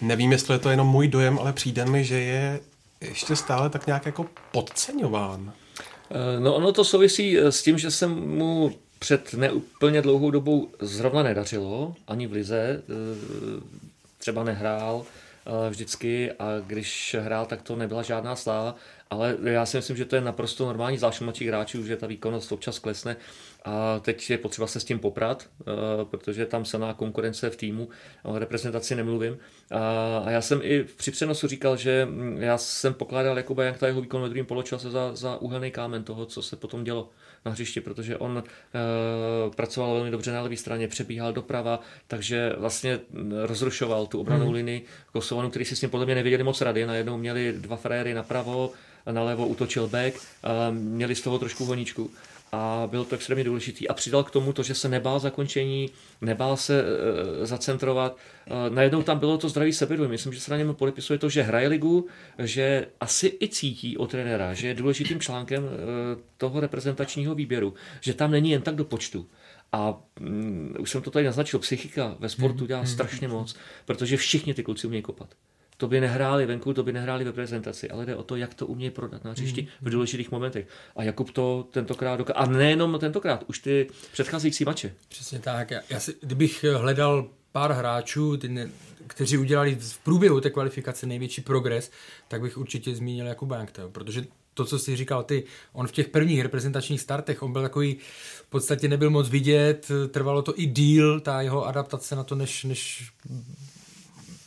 nevím, jestli je to jenom můj dojem, ale přijde mi, že je ještě stále tak nějak jako podceňován. Eh, no ono to souvisí eh, s tím, že jsem mu před neúplně dlouhou dobou zrovna nedařilo, ani v Lize, eh, třeba nehrál vždycky a když hrál, tak to nebyla žádná sláva, ale já si myslím, že to je naprosto normální, zvlášť mladších hráčů, že ta výkonnost občas klesne a teď je potřeba se s tím poprat, eh, protože tam silná konkurence v týmu, o reprezentaci nemluvím. A já jsem i při přenosu říkal, že hm, já jsem pokládal Jakuba Jankta jeho výkon ve druhém poločase za, za úhelný kámen toho, co se potom dělo na hřišti, protože on uh, pracoval velmi dobře na levé straně, přebíhal doprava, takže vlastně hm, rozrušoval tu obranou hmm. linii Kosovanu, který si s tím podle mě nevěděli moc rady. Najednou měli dva frajery napravo, nalevo útočil back, měli z toho trošku honíčku a bylo to extrémně důležitý. A přidal k tomu to, že se nebál zakončení, nebál se e, zacentrovat. E, najednou tam bylo to zdravý sebevědomí. Myslím, že se na něm podepisuje to, že hraje ligu, že asi i cítí od trenéra, že je důležitým článkem e, toho reprezentačního výběru, že tam není jen tak do počtu. A mm, už jsem to tady naznačil, psychika ve sportu dělá hmm. strašně moc, protože všichni ty kluci umějí kopat to by nehráli venku, to by nehráli ve prezentaci, ale jde o to, jak to umějí prodat na hřišti mm. v důležitých momentech. A Jakub to tentokrát dokázal. A nejenom tentokrát, už ty předcházející mače. Přesně tak. Já, já si, kdybych hledal pár hráčů, ty ne, kteří udělali v průběhu té kvalifikace největší progres, tak bych určitě zmínil Jakuba Jankta, protože to, co jsi říkal ty, on v těch prvních reprezentačních startech, on byl takový, v podstatě nebyl moc vidět, trvalo to i díl, ta jeho adaptace na to, než, než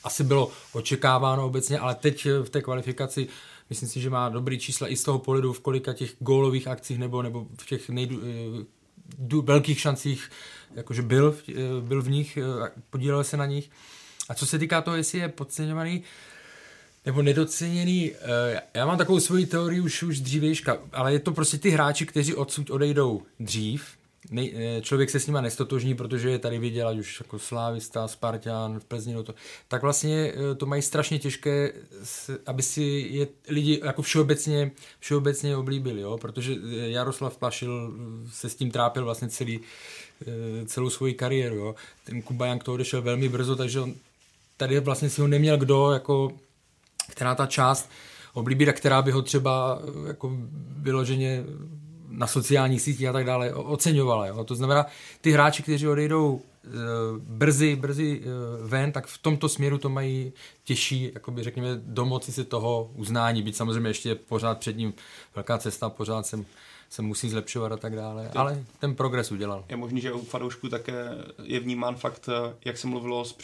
asi bylo očekáváno obecně, ale teď v té kvalifikaci myslím si, že má dobrý čísla i z toho pohledu v kolika těch gólových akcích nebo, nebo v těch nejdu, eh, velkých šancích, jakože byl, eh, byl v nich, eh, podílel se na nich. A co se týká toho, jestli je podceňovaný, nebo nedoceněný, já mám takovou svoji teorii už, už dřívějška, ale je to prostě ty hráči, kteří odsud odejdou dřív, nej, eh, člověk se s nima nestotožní, protože je tady viděl, ať už jako Slávista, Spartan, v Plzni, no to, tak vlastně eh, to mají strašně těžké, aby si je lidi jako všeobecně, všeobecně oblíbili, jo? protože eh, Jaroslav Plašil se s tím trápil vlastně celý, celou svoji kariéru. Jo? Ten Kuba to odešel velmi brzo, takže on tady vlastně si ho neměl kdo, jako, která ta část oblíbit a která by ho třeba jako vyloženě na sociálních sítích a tak dále oceňovala. Jo. To znamená, ty hráči, kteří odejdou e, brzy, brzy e, ven, tak v tomto směru to mají těžší, jakoby řekněme, domoci se toho uznání, být samozřejmě ještě pořád před ním velká cesta, pořád jsem se musí zlepšovat a tak dále, ale ten progres udělal. Je možný, že u fanoušků také je vnímán fakt, eh, jak se mluvilo s,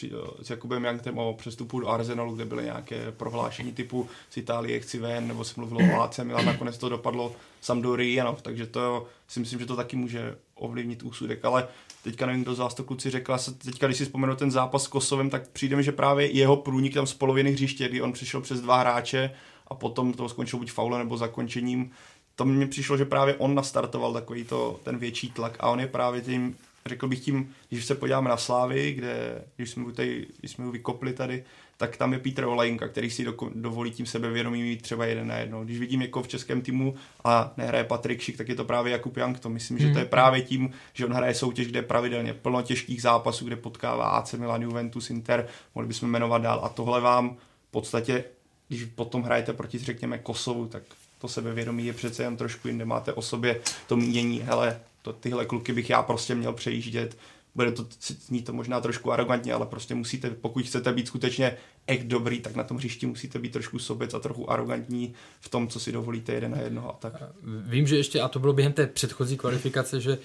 s Jakubem Janktem o přestupu do Arsenalu, kde byly nějaké prohlášení typu z Itálie chci ven, nebo se mluvilo o AC Milan, nakonec to dopadlo Sampdory Janov, takže to si myslím, že to taky může ovlivnit úsudek, ale teďka nevím, kdo z vás to kluci řekl, a teďka, když si vzpomenu ten zápas s Kosovem, tak přijde mi, že právě jeho průnik tam z poloviny hřiště, kdy on přišel přes dva hráče a potom to skončilo buď faulem nebo zakončením, to mně přišlo, že právě on nastartoval takový to, ten větší tlak a on je právě tím, řekl bych tím, když se podíváme na Slávy, kde, když jsme, tady, když jsme ho vykopli tady, tak tam je Petr Olajinka, který si do, dovolí tím sebevědomí mít třeba jeden na jedno. Když vidím jako v českém týmu a nehraje Patrik Šik, tak je to právě Jakub Jank. To myslím, že to je mhm. právě tím, že on hraje soutěž, kde je pravidelně plno těžkých zápasů, kde potkává AC Milan, Juventus, Inter, mohli bychom jmenovat dál. A tohle vám v podstatě, když potom hrajete proti, řekněme, Kosovu, tak to sebevědomí je přece jen trošku jinde. Máte o sobě to mínění, hele, to, tyhle kluky bych já prostě měl přejíždět, bude to znít to možná trošku arrogantně, ale prostě musíte, pokud chcete být skutečně ek dobrý, tak na tom hřišti musíte být trošku sobec a trochu arrogantní v tom, co si dovolíte jeden na jednoho a tak. Vím, že ještě, a to bylo během té předchozí kvalifikace, že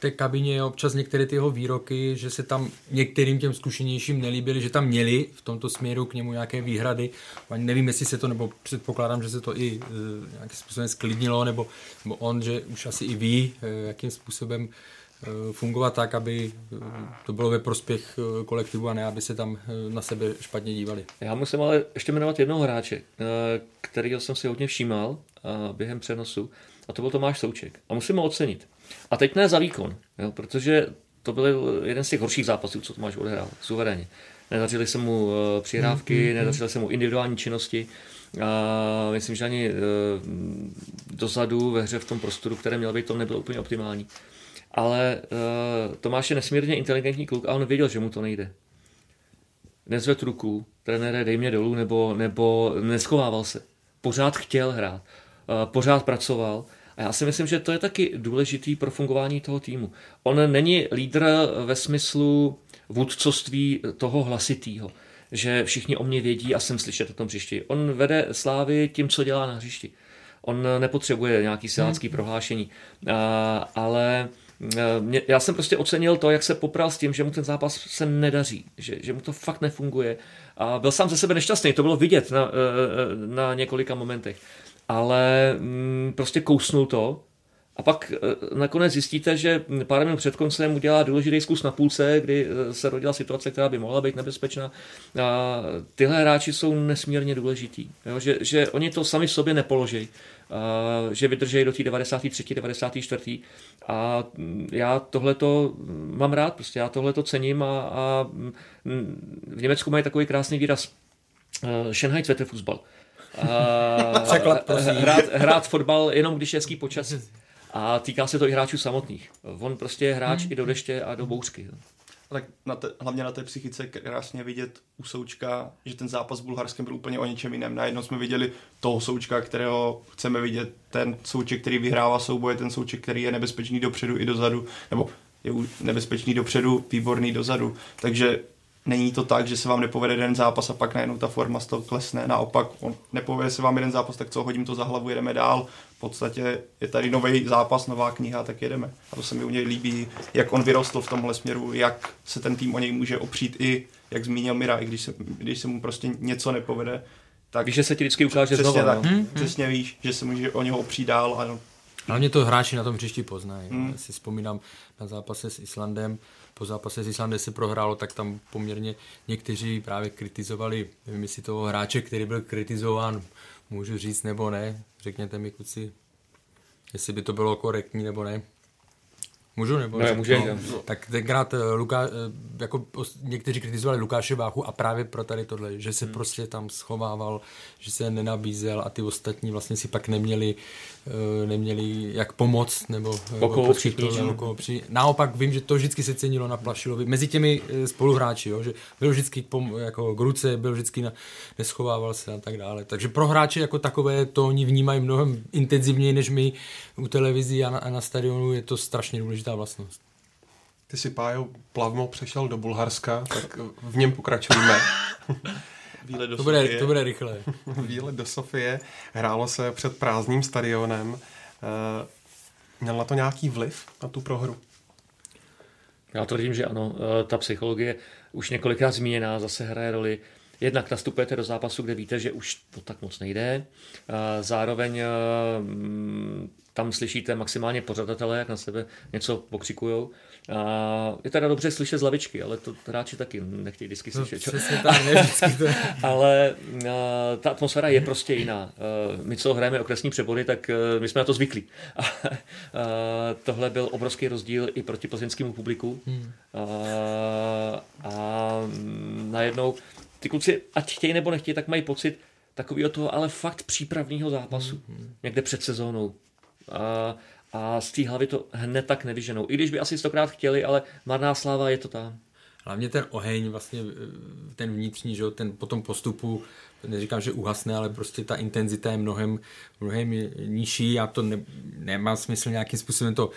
té kabině je občas některé ty jeho výroky, že se tam některým těm zkušenějším nelíbily, že tam měli v tomto směru k němu nějaké výhrady. Ani nevím, jestli se to, nebo předpokládám, že se to i e, nějakým způsobem sklidnilo, nebo, nebo on, že už asi i ví, e, jakým způsobem Eh, fungovat tak, aby to bylo ve prospěch kolektivu a ne, aby se tam na sebe špatně dívali. Já musím ale ještě jmenovat jednoho hráče, kterého jsem si hodně všímal během přenosu a to byl Tomáš Souček. A musím ho ocenit. A teď ne za výkon, jo, protože to byl jeden z těch horších zápasů, co Tomáš odehrál, suverénně. Nedařily se mu přihrávky, mm-hmm. nedařily se mu individuální činnosti. A myslím, že ani dozadu ve hře v tom prostoru, které měl být, to nebylo úplně optimální ale uh, Tomáš je nesmírně inteligentní kluk a on věděl, že mu to nejde. Nezvedl ruku, trenére, dej mě dolů, nebo, nebo neschovával se. Pořád chtěl hrát, uh, pořád pracoval a já si myslím, že to je taky důležitý pro fungování toho týmu. On není lídr ve smyslu vůdcovství toho hlasitýho, že všichni o mě vědí a jsem slyšet na tom hřišti. On vede Slávy tím, co dělá na hřišti. On nepotřebuje nějaký silácký hmm. prohlášení, uh, ale Eh, mě, já jsem prostě ocenil to, jak se popral s tím, že mu ten zápas se nedaří, že, že mu to fakt nefunguje. A byl sám ze sebe nešťastný, to bylo vidět na, eh, eh, na několika momentech. Ale mm, prostě kousnul to a pak nakonec zjistíte, že pár minut před koncem udělá důležitý zkus na půlce, kdy se rodila situace, která by mohla být nebezpečná. A tyhle hráči jsou nesmírně důležitý. Jo? Že, že oni to sami sobě nepoloží že vydrží do té 93. 94. A já tohleto mám rád, prostě já tohleto cením a, a v Německu mají takový krásný výraz Shanghai Cvete Fußball. Překlad, hrát, hrát fotbal jenom když je hezký počasí. A týká se to i hráčů samotných. On prostě je hráč hmm. i do deště a do bouřky tak na te, hlavně na té psychice krásně vidět u Součka, že ten zápas s Bulharskem byl úplně o něčem jiném. Najednou jsme viděli toho Součka, kterého chceme vidět, ten Souček, který vyhrává souboje, ten Souček, který je nebezpečný dopředu i dozadu, nebo je nebezpečný dopředu, výborný dozadu. Takže není to tak, že se vám nepovede jeden zápas a pak najednou ta forma z toho klesne. Naopak, on nepovede se vám jeden zápas, tak co, hodím to za hlavu, jedeme dál. V podstatě je tady nový zápas, nová kniha, tak jedeme. A to se mi u něj líbí, jak on vyrostl v tomhle směru, jak se ten tým o něj může opřít i, jak zmínil Mira, i když se, když se mu prostě něco nepovede, tak víš, že se ti vždycky ukáže přesně znovu. Tak, hmm, přesně víš, že se může o něho opřít dál a Hlavně to hráči na tom příští poznají. Hmm. Já si vzpomínám na zápase s Islandem, po zápase s Islandem se prohrálo, tak tam poměrně někteří právě kritizovali, nevím jestli toho hráče, který byl kritizován, můžu říct nebo ne, řekněte mi kluci, jestli by to bylo korektní nebo ne. Můžu nebo ne? může, no, tak tenkrát eh, Luka, eh, jako někteří kritizovali Lukáše Váchu a právě pro tady tohle, že se hmm. prostě tam schovával, že se nenabízel a ty ostatní vlastně si pak neměli neměli jak pomoct nebo koho při... Naopak vím, že to vždycky se cenilo na Plašilovi. Mezi těmi eh, spoluhráči, jo, že byl vždycky pom, jako k ruce, byl vždycky na, neschovával se a tak dále. Takže pro hráče jako takové to oni vnímají mnohem intenzivněji než my u televizí a na, a na stadionu je to strašně důležitá vlastnost. Ty si, Pájo, plavmo přešel do Bulharska, tak v něm pokračujeme. [LAUGHS] Výlet do to, bude, to bude rychle. [LAUGHS] Výlet do Sofie. Hrálo se před prázdným stadionem. Eh, Měl na to nějaký vliv, na tu prohru? Já tvrdím, že ano. Eh, ta psychologie už několikrát zmíněná zase hraje roli. Jednak nastupujete do zápasu, kde víte, že už to tak moc nejde. Zároveň eh, tam slyšíte maximálně pořadatele, jak na sebe něco pokřikujou. A je teda dobře slyšet z lavičky, ale to hráči taky nechtějí vždycky no, slyšet. No, tak, ne, to... [LAUGHS] ale a, ta atmosféra je prostě jiná. A, my, co hrajeme okresní přebody, tak a, my jsme na to zvyklí. A, a, tohle byl obrovský rozdíl i proti plzeňskému publiku. Hmm. A, a najednou ty kluci, ať chtějí nebo nechtějí, tak mají pocit takového toho, ale fakt přípravného zápasu. Hmm. Někde před sezónou. A, a z té hlavy to hned tak nevyženou. I když by asi stokrát chtěli, ale marná sláva je to tam. Hlavně ten oheň, vlastně eh, ten vnitřní, že ten po tom postupu, neříkám, že uhasne, ale prostě ta intenzita je mnohem, mnohem nižší a to ne, nemá smysl nějakým způsobem to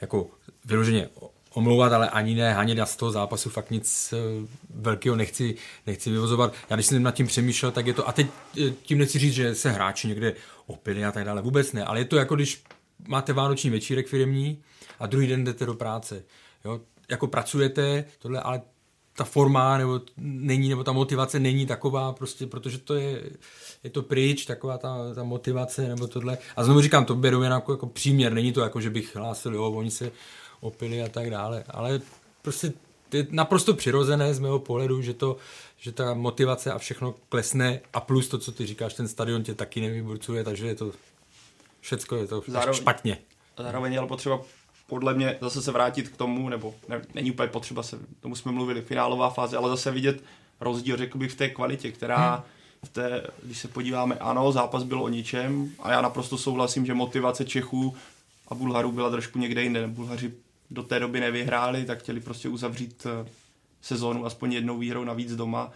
jako vyloženě omlouvat, ale ani ne hanět, já z toho zápasu fakt nic eh, velkého nechci, nechci vyvozovat. Já když jsem nad tím přemýšlel, tak je to, a teď eh, tím nechci říct, že se hráči někde opili a tak dále, vůbec ne, ale je to jako když máte vánoční večírek firmní a druhý den jdete do práce. Jo? Jako pracujete, tohle, ale ta forma nebo není, nebo ta motivace není taková, prostě, protože to je, je to pryč, taková ta, ta motivace nebo tohle. A znovu říkám, to beru jen jako, jako příměr, není to jako, že bych hlásil, jo, oni se opili a tak dále, ale prostě je naprosto přirozené z mého pohledu, že to, že ta motivace a všechno klesne a plus to, co ty říkáš, ten stadion tě taky nevyburcuje, takže je to Všecko je to zároveň, špatně. Zároveň ale potřeba podle mě zase se vrátit k tomu, nebo ne, není úplně potřeba se, tomu jsme mluvili, finálová fáze, ale zase vidět rozdíl, řekl bych, v té kvalitě, která hmm. v té, když se podíváme, ano, zápas byl o ničem a já naprosto souhlasím, že motivace Čechů a Bulharů byla trošku někde jinde. Bulhaři do té doby nevyhráli, tak chtěli prostě uzavřít eh, sezónu aspoň jednou výhrou navíc doma.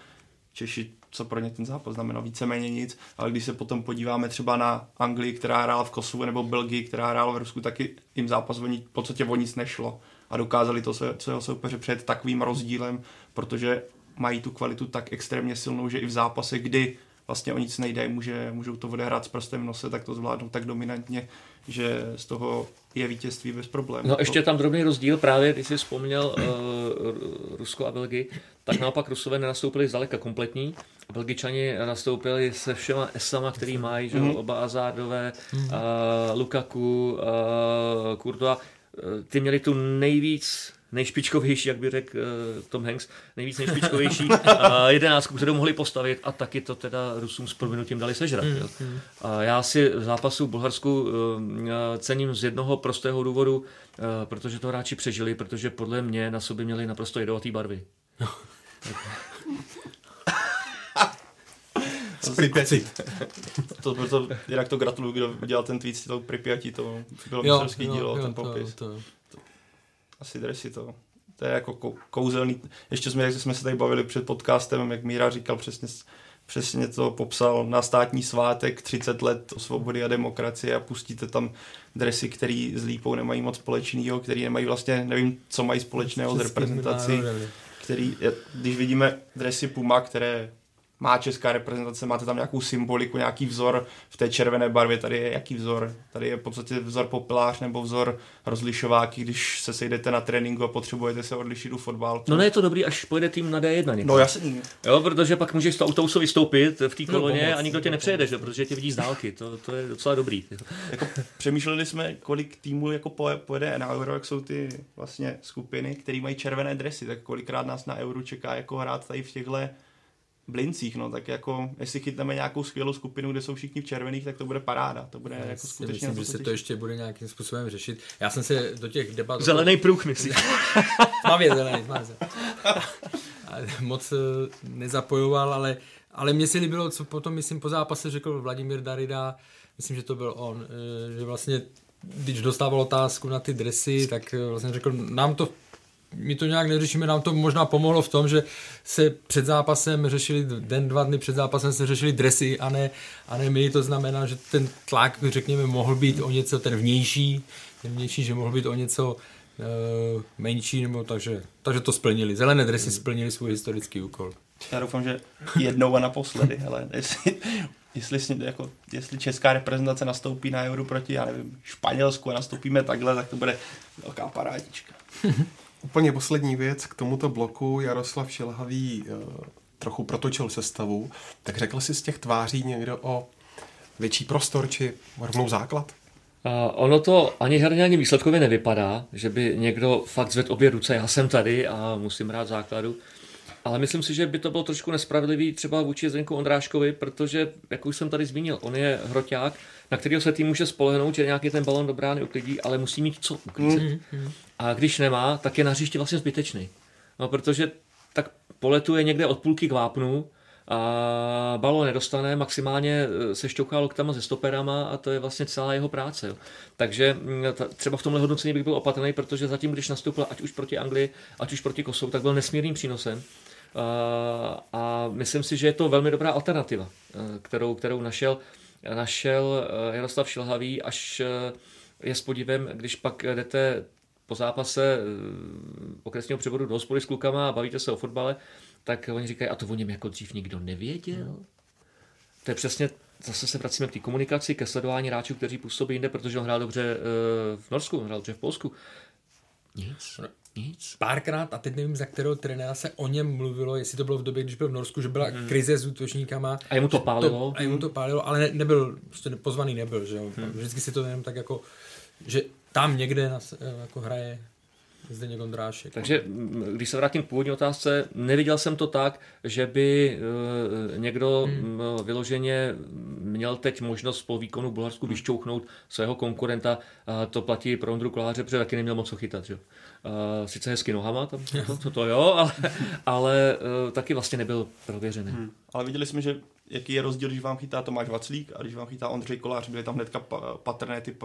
Češi co pro ně ten zápas znamená víceméně nic, ale když se potom podíváme třeba na Anglii, která hrála v Kosovu, nebo Belgii, která hrála v Rusku, taky jim zápas v podstatě o nic nešlo a dokázali to svého soupeře před takovým rozdílem, protože mají tu kvalitu tak extrémně silnou, že i v zápase, kdy vlastně o nic nejde, může, můžou to odehrát s prstem v nose, tak to zvládnou tak dominantně, že z toho je vítězství bez problémů. No ještě tam drobný rozdíl právě, když jsi vzpomněl uh, Rusko a Belgii, tak naopak Rusové nenastoupili zdaleka kompletní, Belgičani nastoupili se všema esama, který mají, že mm-hmm. oba Azardové, mm-hmm. uh, Lukaku, uh, Courtois, ty měli tu nejvíc nejšpičkovější, jak by řekl uh, Tom Hanks, nejvíc nejšpičkovější [LAUGHS] uh, jedenáctku, kterou mohli postavit a taky to teda Rusům s prominutím dali sežrat. Mm, mm. A já si v zápasu v Bulharsku uh, cením z jednoho prostého důvodu, uh, protože to hráči přežili, protože podle mě na sobě měli naprosto jedovatý barvy. [LAUGHS] z Pripyati. to, to, to, jinak to gratuluju, kdo udělal ten tweet s tou Pripyati, to bylo mistrovský dílo, jo, ten popis. To, to. To, asi dresy to. To je jako kouzelný. Ještě jsme, jak jsme se tady bavili před podcastem, jak Míra říkal přesně, přesně to popsal na státní svátek 30 let o svobody a demokracie a pustíte tam dresy, který s lípou nemají moc společného, který nemají vlastně, nevím, co mají společného s reprezentací, který, když vidíme dresy Puma, které má česká reprezentace, máte tam nějakou symboliku, nějaký vzor v té červené barvě, tady je jaký vzor? Tady je v podstatě vzor popelář nebo vzor rozlišováky, když se sejdete na tréninku a potřebujete se odlišit u fotbalu. No ne, je to dobrý, až pojede tým na D1 někde. No jasně. Jo, protože pak můžeš to autobusu vystoupit v té no, koloně no, a nikdo tě nepřejede, že? protože tě vidí z dálky, to, to je docela dobrý. jako, přemýšleli jsme, kolik týmů jako pojede na Euro, jak jsou ty vlastně skupiny, které mají červené dresy, tak kolikrát nás na Euro čeká jako hrát tady v těchto blincích, no, tak jako, jestli chytneme nějakou skvělou skupinu, kde jsou všichni v červených, tak to bude paráda, to bude Já jako skutečně myslím, že se to ještě bude nějakým způsobem řešit. Já jsem se do těch debat... Zelený pruh, myslíš? tmavě [LAUGHS] zelený, tmavě [LAUGHS] Moc eh, nezapojoval, ale, ale mně se líbilo, co potom, myslím, po zápase řekl Vladimír Darida, myslím, že to byl on, eh, že vlastně když dostával otázku na ty dresy, tak eh, vlastně řekl, nám to my to nějak neřešíme, nám to možná pomohlo v tom, že se před zápasem řešili, den, dva dny před zápasem se řešili dresy a ne, a ne my, to znamená, že ten tlak, řekněme, mohl být o něco, ten vnější, ten vnější, že mohl být o něco uh, menší, nebo takže, takže to splnili. Zelené dresy splnili svůj historický úkol. Já doufám, že jednou a naposledy, ale jestli, jestli, jako, jestli česká reprezentace nastoupí na Euro proti, já nevím, Španělsku a nastoupíme takhle, tak to bude velká parádička. Úplně poslední věc k tomuto bloku. Jaroslav Šilhavý uh, trochu protočil sestavu. Tak řekl si z těch tváří někdo o větší prostor či rovnou základ? Uh, ono to ani herně, ani výsledkově nevypadá, že by někdo fakt zvedl obě ruce, já jsem tady a musím hrát základu. Ale myslím si, že by to bylo trošku nespravedlivý třeba vůči Zdenku Ondráškovi, protože, jak už jsem tady zmínil, on je hroťák, na kterého se tým může spolehnout, že nějaký ten balon do brány uklidí, ale musí mít co uklízet. Mm-hmm. A když nemá, tak je na hřišti vlastně zbytečný. No, protože tak poletuje někde od půlky k vápnu, a balon nedostane, maximálně e, se šťouká loktama se stoperama a to je vlastně celá jeho práce. Jo. Takže mm, třeba v tomhle hodnocení bych byl opatrný, protože zatím, když nastoupil ať už proti Anglii, ať už proti Kosovu, tak byl nesmírným přínosem. A myslím si, že je to velmi dobrá alternativa, e, kterou, kterou našel, našel e, Jaroslav Šilhavý, až je s podívem, když pak jdete po zápase okresního převodu do hospody s klukama a bavíte se o fotbale, tak oni říkají, a to o něm jako dřív nikdo nevěděl. Hmm. To je přesně, zase se vracíme k té komunikaci, ke sledování hráčů, kteří působí jinde, protože on hrál dobře v Norsku, on hrál dobře v Polsku. Nic. Nic. Párkrát, a teď nevím, za kterého trenéra se o něm mluvilo, jestli to bylo v době, když byl v Norsku, že byla hmm. krize s útočníkama. A jemu to pálilo. To, a jemu to pálilo, ale ne, nebyl, prostě pozvaný nebyl, že jo. Hmm. Vždycky si to jenom tak jako, že tam někde nas, jako hraje Zdeněk Ondrášek. Takže když se vrátím k původní otázce, neviděl jsem to tak, že by uh, někdo hmm. vyloženě měl teď možnost po výkonu Bulharsku hmm. vyšťouchnout svého konkurenta. A to platí pro Ondru Koláře, protože taky neměl moc co chytat. Že? Sice hezky nohama, tam, [LAUGHS] to, to, to jo, ale, ale uh, taky vlastně nebyl prověřený. Hmm. Ale viděli jsme, že jaký je rozdíl, když vám chytá Tomáš Vaclík a když vám chytá Ondřej Kolář, byly tam hnedka patrné typ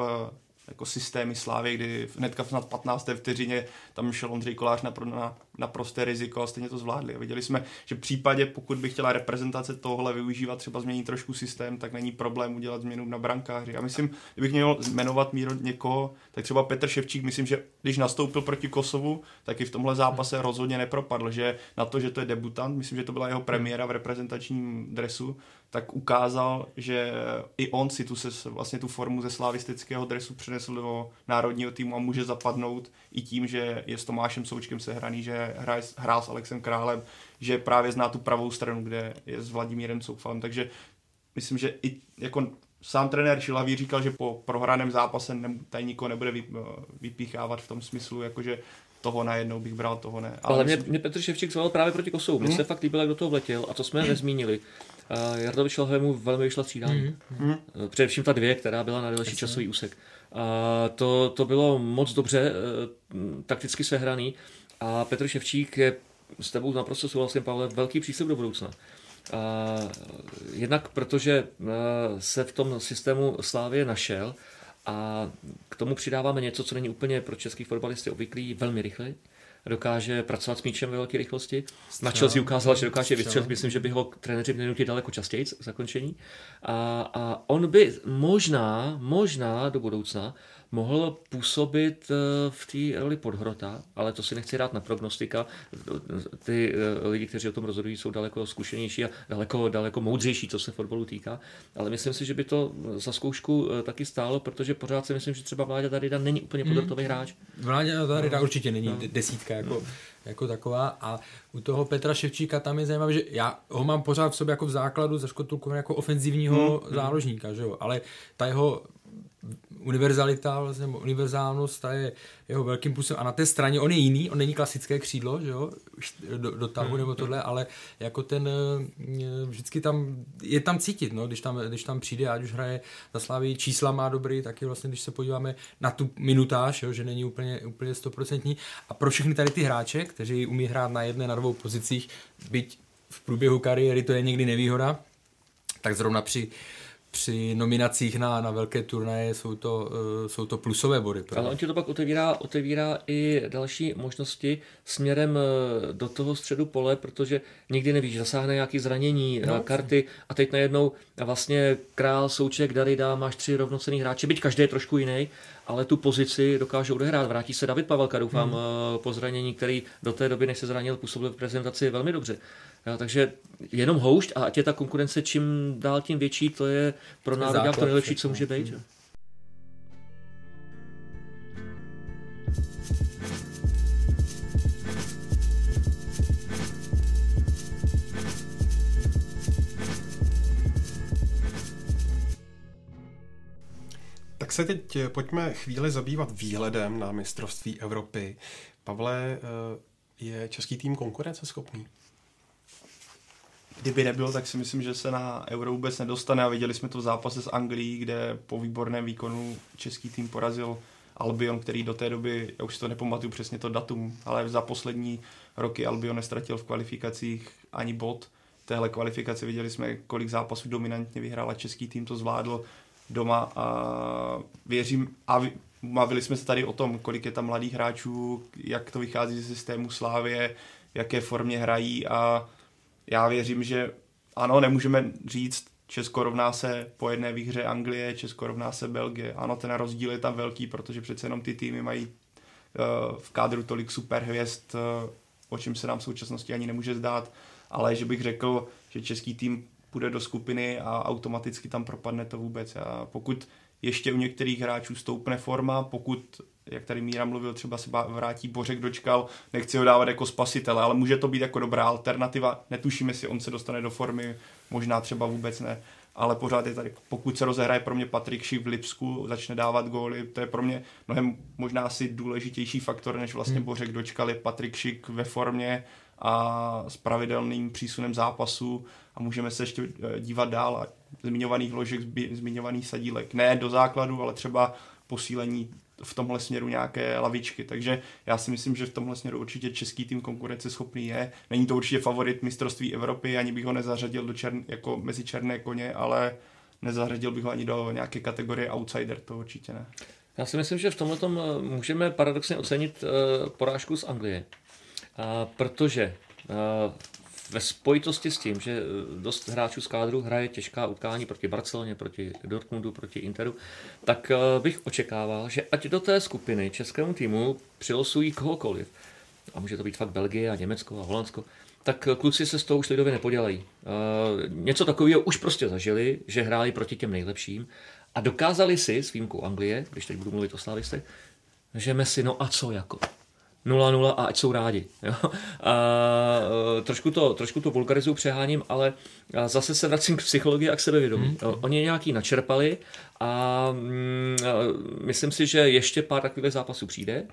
jako systémy Slávy, kdy hnedka v 15. vteřině tam šel Ondřej Kolář na, na, na prosté riziko a stejně to zvládli. Viděli jsme, že v případě, pokud by chtěla reprezentace tohle využívat, třeba změnit trošku systém, tak není problém udělat změnu na brankáři. A myslím, kdybych měl jmenovat míro někoho, tak třeba Petr Ševčík, myslím, že když nastoupil proti Kosovu, tak i v tomhle zápase rozhodně nepropadl, že na to, že to je debutant, myslím, že to byla jeho premiéra v reprezentačním dresu, tak ukázal, že i on si tu, se, vlastně tu formu ze slavistického dresu přenesl do národního týmu a může zapadnout i tím, že je s Tomášem Součkem sehraný, že hrál, hrál s Alexem Králem, že právě zná tu pravou stranu, kde je s Vladimírem Soufalem, takže myslím, že i jako sám trenér Šilavý říkal, že po prohraném zápase ne, tady nikoho nebude vypíchávat v tom smyslu, jakože toho najednou bych bral, toho ne. Ale, Ale mě, mě Petr Ševčík zvolil právě proti Kosovu. Mně hmm. se fakt líbilo, jak do toho vletěl a to jsme nezmínili. Uh, Jardovi Šelhému velmi vyšla střídání. Mm-hmm. Uh, především ta dvě, která byla na delší časový úsek. Uh, to, to bylo moc dobře uh, takticky sehraný a Petr Ševčík je s tebou naprosto souhlasím, Pavle, velký příslip do budoucna. Uh, jednak protože uh, se v tom systému Slávě našel a k tomu přidáváme něco, co není úplně pro český fotbalisty obvyklý, velmi rychle dokáže pracovat s míčem ve velké rychlosti. Na Chelsea ukázal, že dokáže vystřelit, myslím, že by ho trenéři měli nutit daleko častěji zakončení. A, a on by možná, možná do budoucna mohl působit eh, v té roli podhrota, ale to si nechci dát na prognostika. Ty eh, lidi, kteří o tom rozhodují, jsou daleko zkušenější a daleko, daleko moudřejší, co se fotbalu týká. Ale myslím si, že by to za zkoušku eh, taky stálo, protože pořád si myslím, že třeba Vláďa Darida není úplně hmm. podhrotový hráč. Vláďa Darida no. určitě není no. desítka jako, no. jako taková. A u toho Petra Ševčíka tam je zajímavé, že já ho mám pořád v sobě jako v základu za jako ofenzivního hmm. záložníka, že jo? ale ta jeho univerzalita, vlastně, univerzálnost, ta je jeho velkým plusem. A na té straně on je jiný, on není klasické křídlo, že jo, do, do tahu nebo tohle, ale jako ten eh, vždycky tam, je tam cítit, no, když tam, když tam přijde, ať už hraje za Slávy, čísla má dobrý, taky vlastně, když se podíváme na tu minutáž, jo, že není úplně, úplně stoprocentní. A pro všechny tady ty hráče, kteří umí hrát na jedné, na dvou pozicích, byť v průběhu kariéry to je někdy nevýhoda, tak zrovna při při nominacích na, na velké turnaje jsou to, uh, jsou to plusové body. Právě. Ale on ti to pak otevírá, otevírá i další možnosti směrem eh, do toho středu pole, protože nikdy nevíš, zasáhne nějaký zranění, no, karty a teď najednou vlastně král, souček, Darida, máš tři rovnocený hráče, byť každý je trošku jiný, ale tu pozici dokáže odehrát. Vrátí se David Pavelka, doufám, hmm. po zranění, který do té doby, než se zranil, působil v prezentaci velmi dobře. Jo, takže jenom houšť a ať je ta konkurence čím dál tím větší, to je pro národák to nejlepší, co může být. Jo. Tak se teď eh, pojďme chvíli zabývat výhledem na mistrovství Evropy. Pavle, eh, je český tým konkurenceschopný? Kdyby nebyl, tak si myslím, že se na Euro vůbec nedostane a viděli jsme to v zápase s Anglií, kde po výborném výkonu český tým porazil Albion, který do té doby, já už si to nepamatuju přesně to datum, ale za poslední roky Albion nestratil v kvalifikacích ani bod. Téhle kvalifikaci viděli jsme, kolik zápasů dominantně vyhrál a český tým to zvládl doma a věřím, a bavili jsme se tady o tom, kolik je tam mladých hráčů, jak to vychází ze systému Slávě, v jaké formě hrají a já věřím, že ano, nemůžeme říct, Česko rovná se po jedné výhře Anglie, Česko rovná se Belgie. Ano, ten rozdíl je tam velký, protože přece jenom ty týmy mají uh, v kádru tolik superhvězd, uh, o čem se nám v současnosti ani nemůže zdát, ale že bych řekl, že český tým půjde do skupiny a automaticky tam propadne to vůbec. A pokud ještě u některých hráčů stoupne forma, pokud, jak tady Míra mluvil, třeba se vrátí Bořek dočkal, nechci ho dávat jako spasitele, ale může to být jako dobrá alternativa. Netušíme, jestli on se dostane do formy, možná třeba vůbec ne, ale pořád je tady, pokud se rozehraje pro mě Patrik Šik v Lipsku, začne dávat góly, to je pro mě mnohem možná asi důležitější faktor, než vlastně hmm. Bořek dočkal, je Patrik Šik ve formě a s pravidelným přísunem zápasu a můžeme se ještě eh, dívat dál a zmiňovaných ložek, zmiňovaných sadílek. Ne do základu, ale třeba posílení v tomhle směru nějaké lavičky. Takže já si myslím, že v tomhle směru určitě český tým konkurenceschopný je. Není to určitě favorit mistrovství Evropy, ani bych ho nezařadil do čern, jako mezi černé koně, ale nezařadil bych ho ani do nějaké kategorie outsider, to určitě ne. Já si myslím, že v tomhle eh, můžeme paradoxně ocenit uh, porážku z Anglie. Protože uh, ve spojitosti s tím, že eh, dost hráčů z kádru hraje těžká utkání proti Barceloně, proti Dortmundu, proti Interu, tak eh, bych očekával, že ať do té skupiny českému týmu přilosují kohokoliv, a může to být fakt Belgie a Německo a Holandsko, tak eh, kluci se z toho už lidově nepodělají. Něco takového už prostě zažili, že hráli proti těm nejlepším a dokázali si s výjimkou Anglie, když teď budu mluvit o slávistech, že Messi, no a co jako? 0-0 a ať jsou rádi. Jo? A, e, trošku, to, trošku to vulgarizuju, přeháním, ale zase se vracím k psychologii a k sebevědomí. Hmm. Oni nějaký načerpali a mm, myslím si, že ještě pár takových zápasů přijde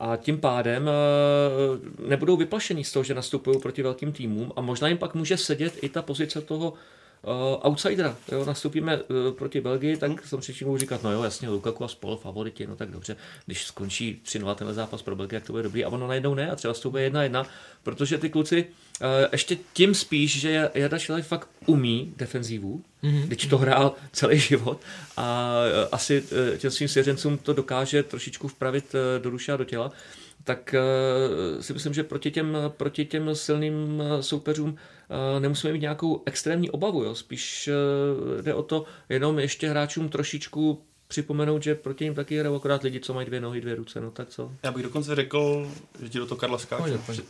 a tím pádem e, nebudou vyplašení z toho, že nastupují proti velkým týmům a možná jim pak může sedět i ta pozice toho outsidera. Jo, nastupíme uh, proti Belgii, tak jsem si budu říkat, no jo, jasně, Lukaku a spol favoriti, no tak dobře, když skončí 3-0 tenhle zápas pro Belgii, jak to bude dobrý. A ono najednou ne, a třeba to bude 1-1, protože ty kluci uh, ještě tím spíš, že Jarda Šilaj fakt umí defenzívu, mm-hmm. když to hrál celý život a uh, asi uh, těm svým svěřencům to dokáže trošičku vpravit uh, do duše a do těla tak uh, si myslím, že proti těm, proti těm silným soupeřům Eh, nemusíme mít nějakou extrémní obavu, jo? spíš eh, jde o to jenom ještě hráčům trošičku připomenout, že proti ním taky hrajou akorát lidi, co mají dvě nohy, dvě ruce, no tak co? Já bych dokonce řekl, že ti do toho Karla skáču, že,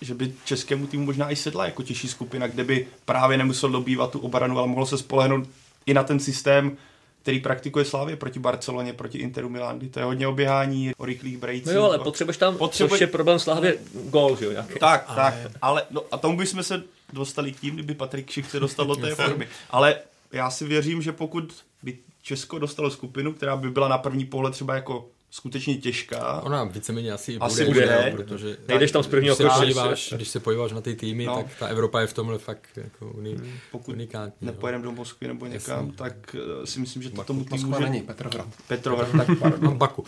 že, by českému týmu možná i sedla jako těžší skupina, kde by právě nemusel dobývat tu obranu, ale mohlo se spolehnout i na ten systém, který praktikuje Slávě proti Barceloně, proti Interu Milan, to je hodně oběhání, o rychlých brejcích. No jo, ale potřebuješ tam, potřebuje... což je problém Slávě, gol, že jo, nějaký. Tak, ale... tak, ale no, a tomu bychom se dostali tím, kdyby Patrik Šich se dostal do té formy. Ale já si věřím, že pokud by Česko dostalo skupinu, která by byla na první pohled třeba jako skutečně těžká. Ona víceméně asi, asi bude, bude protože nejdeš tam z prvního když, se podíváš, když se podíváš na ty týmy, no. tak ta Evropa je v tomhle fakt jako uni, hmm. Pokud unikátní. nepojedeme do Moskvy nebo někam, Jasný. tak uh, si myslím, že to tomu týmu může... není, Petrohrad. Petrohrad, tak pardon. [LAUGHS] Baku.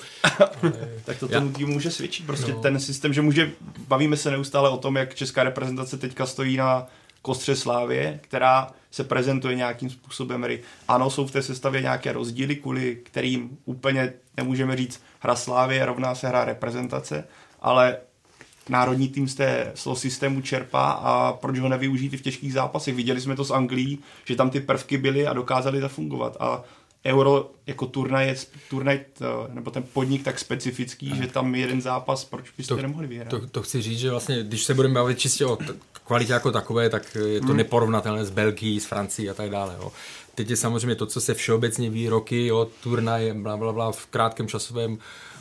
[LAUGHS] tak to tomu týmu může svědčit. Prostě no. ten systém, že může, bavíme se neustále o tom, jak česká reprezentace teďka stojí na kostře Slávě, která se prezentuje nějakým způsobem. Ano, jsou v té sestavě nějaké rozdíly, kvůli kterým úplně nemůžeme říct hra Slávě rovná se hra reprezentace, ale národní tým z té slow systému čerpá a proč ho nevyužít i v těžkých zápasech. Viděli jsme to s Anglií, že tam ty prvky byly a dokázali zafungovat. A Euro jako turnaj je turnaj, to, nebo ten podnik tak specifický, že tam jeden zápas, proč byste to, nemohli vyhrát? To, to chci říct, že vlastně, když se budeme bavit čistě o t- kvalitě jako takové, tak je to hmm. neporovnatelné s Belgií, s Francií a tak dále. Jo. Teď je samozřejmě to, co se všeobecně ví roky, jo, turnaj, bla, bla, bla, v krátkém časovém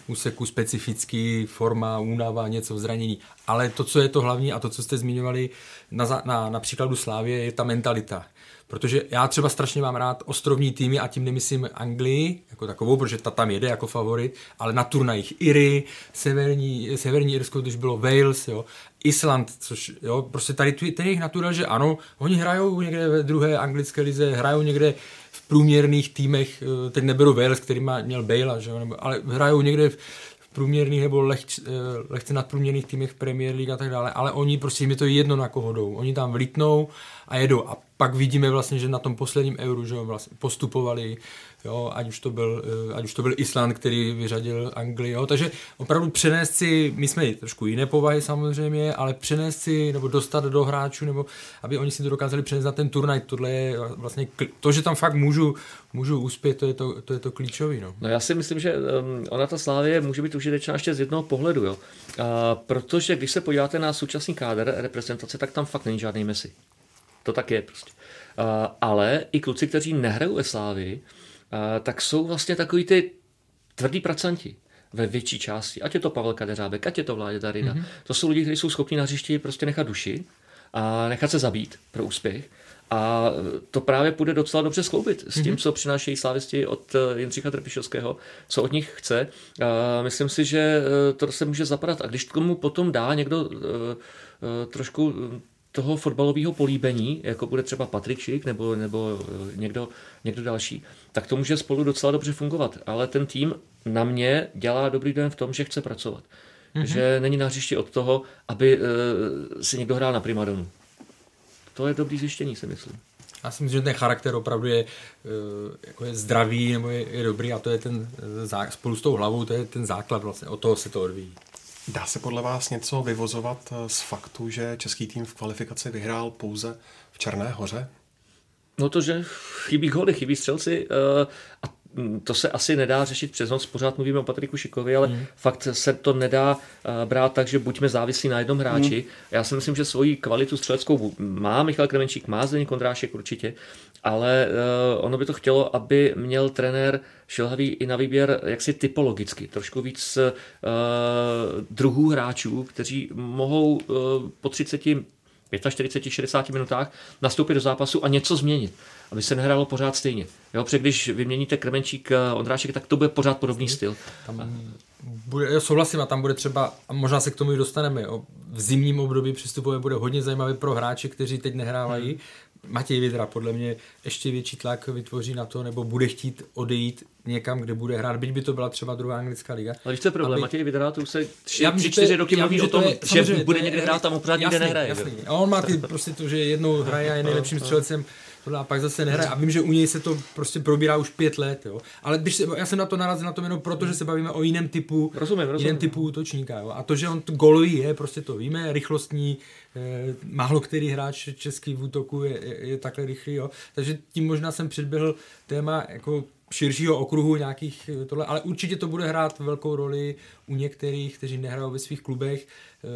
úseku specifický, forma, únava, něco zranění. Ale to, co je to hlavní a to, co jste zmiňovali na, na, na příkladu Slávě, je ta mentalita. Protože já třeba strašně mám rád ostrovní týmy a tím nemyslím Anglii jako takovou, protože ta tam jede jako favorit, ale na turnajích Iry, severní, severní Irsko, když bylo Wales, jo, Island, což jo, prostě tady ten jejich natural, že ano, oni hrajou někde ve druhé anglické lize, hrajou někde v průměrných týmech, eh, teď neberu Wales, který má, měl Bale, že nebo, ale hrajou někde v průměrných nebo lehč, eh, lehce nadprůměrných týmech Premier League a tak dále, ale oni prostě jim je to jedno na koho jdou. Oni tam vlítnou a jedou. A pak vidíme vlastně, že na tom posledním euru že vlastně postupovali jo, ať, už to byl, eh, ať už to byl Island, který vyřadil Anglii, jo, takže opravdu přenést si, my jsme trošku jiné povahy samozřejmě, ale přenést si nebo dostat do hráčů, nebo aby oni si to dokázali přenést na ten turnaj, tohle je vlastně, to, že tam fakt můžu, můžu uspět, to je to, to, je to klíčový. No. no já si myslím, že um, ona ta Slávě může být užitečná ještě z jednoho pohledu, jo. A, protože když se podíváte na současný kádr reprezentace, tak tam fakt není žádný Messi. To tak je prostě. A, ale i kluci, kteří nehrajou ve Slávii, tak jsou vlastně takový ty tvrdý pracanti ve větší části. Ať je to Pavel Kadeřábek, ať je to Vládě Darina. Mm-hmm. To jsou lidi, kteří jsou schopni na hřišti prostě nechat duši a nechat se zabít pro úspěch. A to právě půjde docela dobře skloubit s tím, mm-hmm. co přinášejí slávisti od eh, Jindřicha Trpišovského, co od nich chce. A myslím si, že eh, to se může zapadat. A když tomu potom dá někdo eh, trošku toho fotbalového políbení, jako bude třeba Patričík nebo, nebo eh, někdo, někdo další, tak to může spolu docela dobře fungovat. Ale ten tým na mě dělá dobrý den v tom, že chce pracovat. Mm-hmm. Že není na hřišti od toho, aby uh, si někdo hrál na primadonu. To je dobrý zjištění, si myslím. Já si myslím, že ten charakter opravdu je, uh, jako je zdravý nebo je, je dobrý a to je ten, spolu s tou hlavou, to je ten základ vlastně, od toho se to odvíjí. Dá se podle vás něco vyvozovat eh, z faktu, že český tým v kvalifikaci vyhrál pouze v Černé hoře? No to, že chybí góly, chybí střelci eh, a to se asi nedá řešit přes noc, pořád mluvíme o Patriku Šikovi, ale mm. fakt se to nedá eh, brát tak, že buďme závislí na jednom hráči. Mm. Já si myslím, že svoji kvalitu střeleckou má Michal Kremenčík, má Zdeněk Kondrášek určitě, ale uh, ono by to chtělo, aby měl trenér šilhavý i na výběr jaksi typologicky, trošku víc uh, druhů hráčů, kteří mohou uh, po 30 45-60 minutách nastoupit do zápasu a něco změnit, aby se nehrálo pořád stejně. Jo, protože když vyměníte Kremenčík, Ondrášek, tak to bude pořád podobný styl. Tam bude, já souhlasím a tam bude třeba, a možná se k tomu i dostaneme, v zimním období přistupové bude hodně zajímavý pro hráče, kteří teď nehrávají, hmm. Matěj Vidra podle mě ještě větší tlak vytvoří na to, nebo bude chtít odejít někam, kde bude hrát, byť by to byla třeba druhá anglická liga. Ale víš, co je problém? Aby... Matěj Vidra, to už se tři, tři čtyři roky mluví o tom, je, že bude někde hrát tam opravdu nikde nehraje. Jasný. A on má ty, prostě to, že jednou hraje a je nejlepším [LAUGHS] střelcem tohle a pak zase nehraje. A vím, že u něj se to prostě probírá už pět let, jo. Ale když se, já jsem na to narazil na to jenom proto, že se bavíme o jiném typu, rozumím, rozumím. jiném typu útočníka, jo. A to, že on golový je, prostě to víme, rychlostní, eh, málo který hráč český v útoku je, je, je takhle rychlý, jo. Takže tím možná jsem předběhl téma jako širšího okruhu nějakých eh, tohle, ale určitě to bude hrát velkou roli u některých, kteří nehrajou ve svých klubech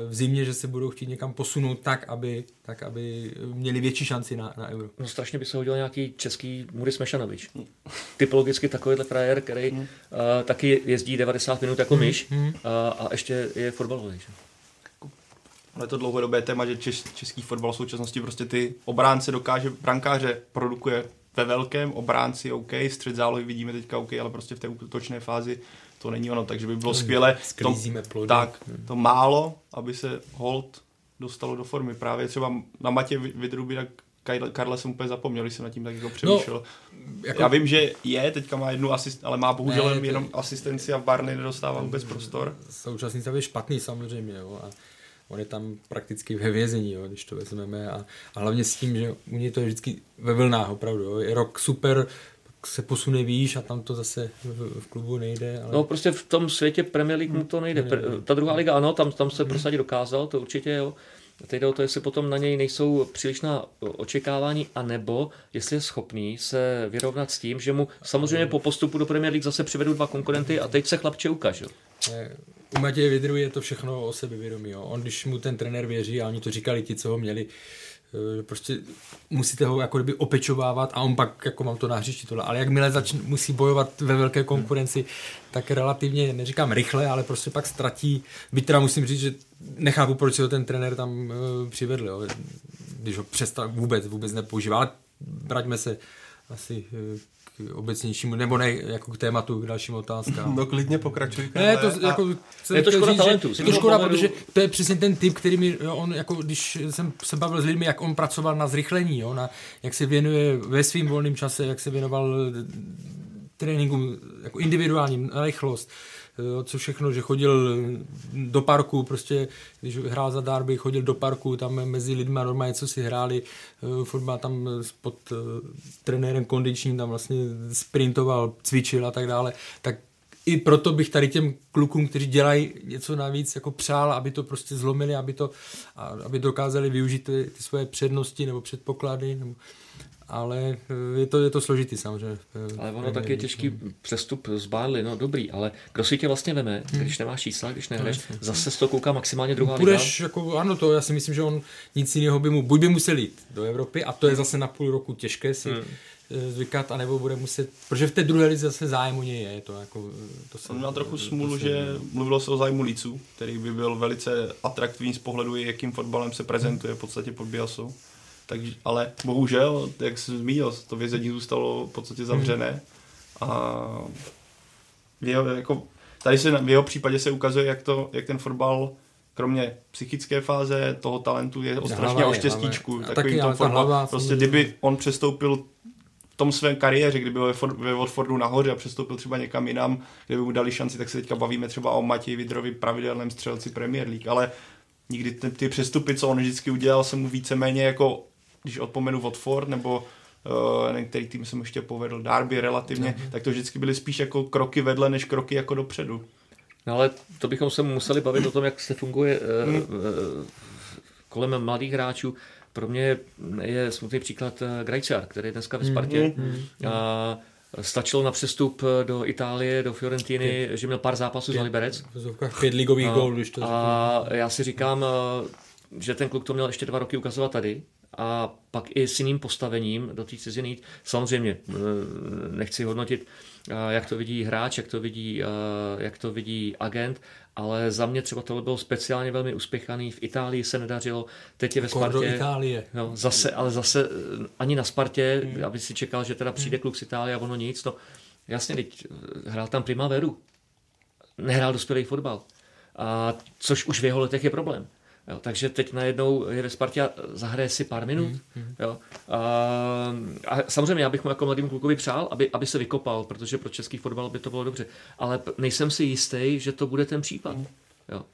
v zimě, že se budou chtít někam posunout tak, aby, tak, aby měli větší šanci na, na euro. No strašně by se hodil nějaký český Muris Mešanovič. Typologicky takovýhle frajer, který hmm. uh, taky jezdí 90 minut jako hmm. myš hmm. Uh, a ještě je fotbalový. Že? Ale to dlouhodobé téma, že čes, český fotbal v současnosti prostě ty obránce dokáže, brankáře produkuje ve velkém, obránci OK, střed zálohy vidíme teďka OK, ale prostě v té útočné fázi to není ono, takže by bylo skvělé to, tak, hmm. to málo, aby se hold dostalo do formy. Právě třeba na Matě Vidruby, tak Karla jsem úplně zapomněl, když jsem nad tím tak jako přemýšlel. No, jako... Já vím, že je, teďka má jednu asist, ale má bohužel ne, jenom asistenci a Barney nedostává vůbec prostor. Současný stav je špatný samozřejmě, jo. A on je tam prakticky ve vězení, jo, když to vezmeme a, a hlavně s tím, že u něj to je vždycky ve vlnách opravdu, jo. je rok super, se posune výš a tam to zase v, v klubu nejde. Ale... No prostě v tom světě Premier League mu to nejde. Ta druhá liga ano, tam, tam se hmm. prosadit dokázal, to určitě jo. Teď jde o to, jestli potom na něj nejsou přílišná očekávání, anebo jestli je schopný se vyrovnat s tím, že mu samozřejmě po postupu do Premier League zase přivedou dva konkurenty a teď se chlapče ukáže. U Matěje Vidru je to všechno o sebevědomí. Jo. On, když mu ten trenér věří, a oni to říkali ti, co ho měli, prostě musíte ho jako kdyby opečovávat a on pak jako mám to na hřišti tohle. Ale jakmile začne, musí bojovat ve velké konkurenci, tak relativně, neříkám rychle, ale prostě pak ztratí. Byť teda musím říct, že nechápu, proč ho ten trenér tam uh, přivedl, jo. když ho přestal vůbec, vůbec nepoužívá. Ale vraťme se asi obecnějšímu, nebo ne jako k tématu, k dalším otázkám. No klidně pokračuj. Ne, to, jako, je to škoda říct, talentu. Je to škoda, protože to je přesně ten typ, který mi, jo, on, jako, když jsem se bavil s lidmi, jak on pracoval na zrychlení, jo, na, jak se věnuje ve svým volným čase, jak se věnoval tréninku jako individuální, na rychlost, co všechno, že chodil do parku, prostě když hrál za Darby, chodil do parku, tam mezi lidmi normálně co si hráli, eh, fotbal tam pod eh, trenérem kondičním, tam vlastně sprintoval, cvičil a tak dále, tak i proto bych tady těm klukům, kteří dělají něco navíc, jako přál, aby to prostě zlomili, aby to, aby dokázali využít ty, ty svoje přednosti nebo předpoklady, nebo, ale eh, je to, je to složitý samozřejmě. Ale ono taky je těžký přestup z Barley, no dobrý, ale kdo si tě vlastně veme, hmm. když nemáš čísla, když nehraješ, no, zase z toho kouká maximálně druhá Budeš, liga? jako, ano, to já si myslím, že on nic jiného by mu, buď by musel jít do Evropy a to je zase na půl roku těžké si hmm eh, zvykat, anebo bude muset, protože v té druhé lize zase zájem o něj je. To jako, to se, On má trochu smůlu, že mluvilo se o zájmu Líců, který by byl velice atraktivní z pohledu, jakým fotbalem se prezentuje v podstatě pod Biasou. Takže, ale bohužel, jak jsem zmínil, to vězení zůstalo v podstatě zavřené. A jeho, jako, tady se v jeho případě se ukazuje, jak, to, jak ten fotbal kromě psychické fáze toho talentu je strašně o štěstíčku. Takový tom fotbal, hlava, prostě kdyby on přestoupil v tom svém kariéře, kdyby byl ve Watfordu nahoře a přestoupil třeba někam jinam, kde by mu dali šanci, tak se teďka bavíme třeba o Matěji Vidrovi, pravidelném střelci Premier League, ale nikdy ty, ty přestupy, co on vždycky udělal, se mu víceméně jako když odpomenu Watford nebo uh, který tým jsem ještě povedl, Derby relativně, mm. tak to vždycky byly spíš jako kroky vedle, než kroky jako dopředu. No ale to bychom se museli bavit o tom, jak se funguje uh, uh, kolem mladých hráčů. Pro mě je smutný příklad Grajcar, který je dneska ve Spartě. Mm. A stačilo na přestup do Itálie, do Fiorentiny, pět, že měl pár zápasů pět, za Liberec. Pět ligových gólů, když to A já si říkám, že ten kluk to měl ještě dva roky ukazovat tady a pak i s jiným postavením do té ciziny jít. Samozřejmě eh, nechci hodnotit, eh, jak to vidí hráč, jak to vidí, eh, jak to vidí agent, ale za mě třeba tohle bylo speciálně velmi uspěchaný. V Itálii se nedařilo, teď je ve Spartě. Do Itálie. No, zase, ale zase ani na Spartě, hmm. aby si čekal, že teda přijde hmm. kluk z Itálie a ono nic. No, jasně, teď hrál tam Primaveru. Nehrál dospělý fotbal. A, což už v jeho letech je problém. Jo, takže teď najednou je ve Spartě a zahraje si pár minut. Mm, Jo. A, a samozřejmě já bych mu jako mladým klukovi přál, aby, aby se vykopal, protože pro český fotbal by to bylo dobře. Ale nejsem si jistý, že to bude ten případ. Mm. Jo.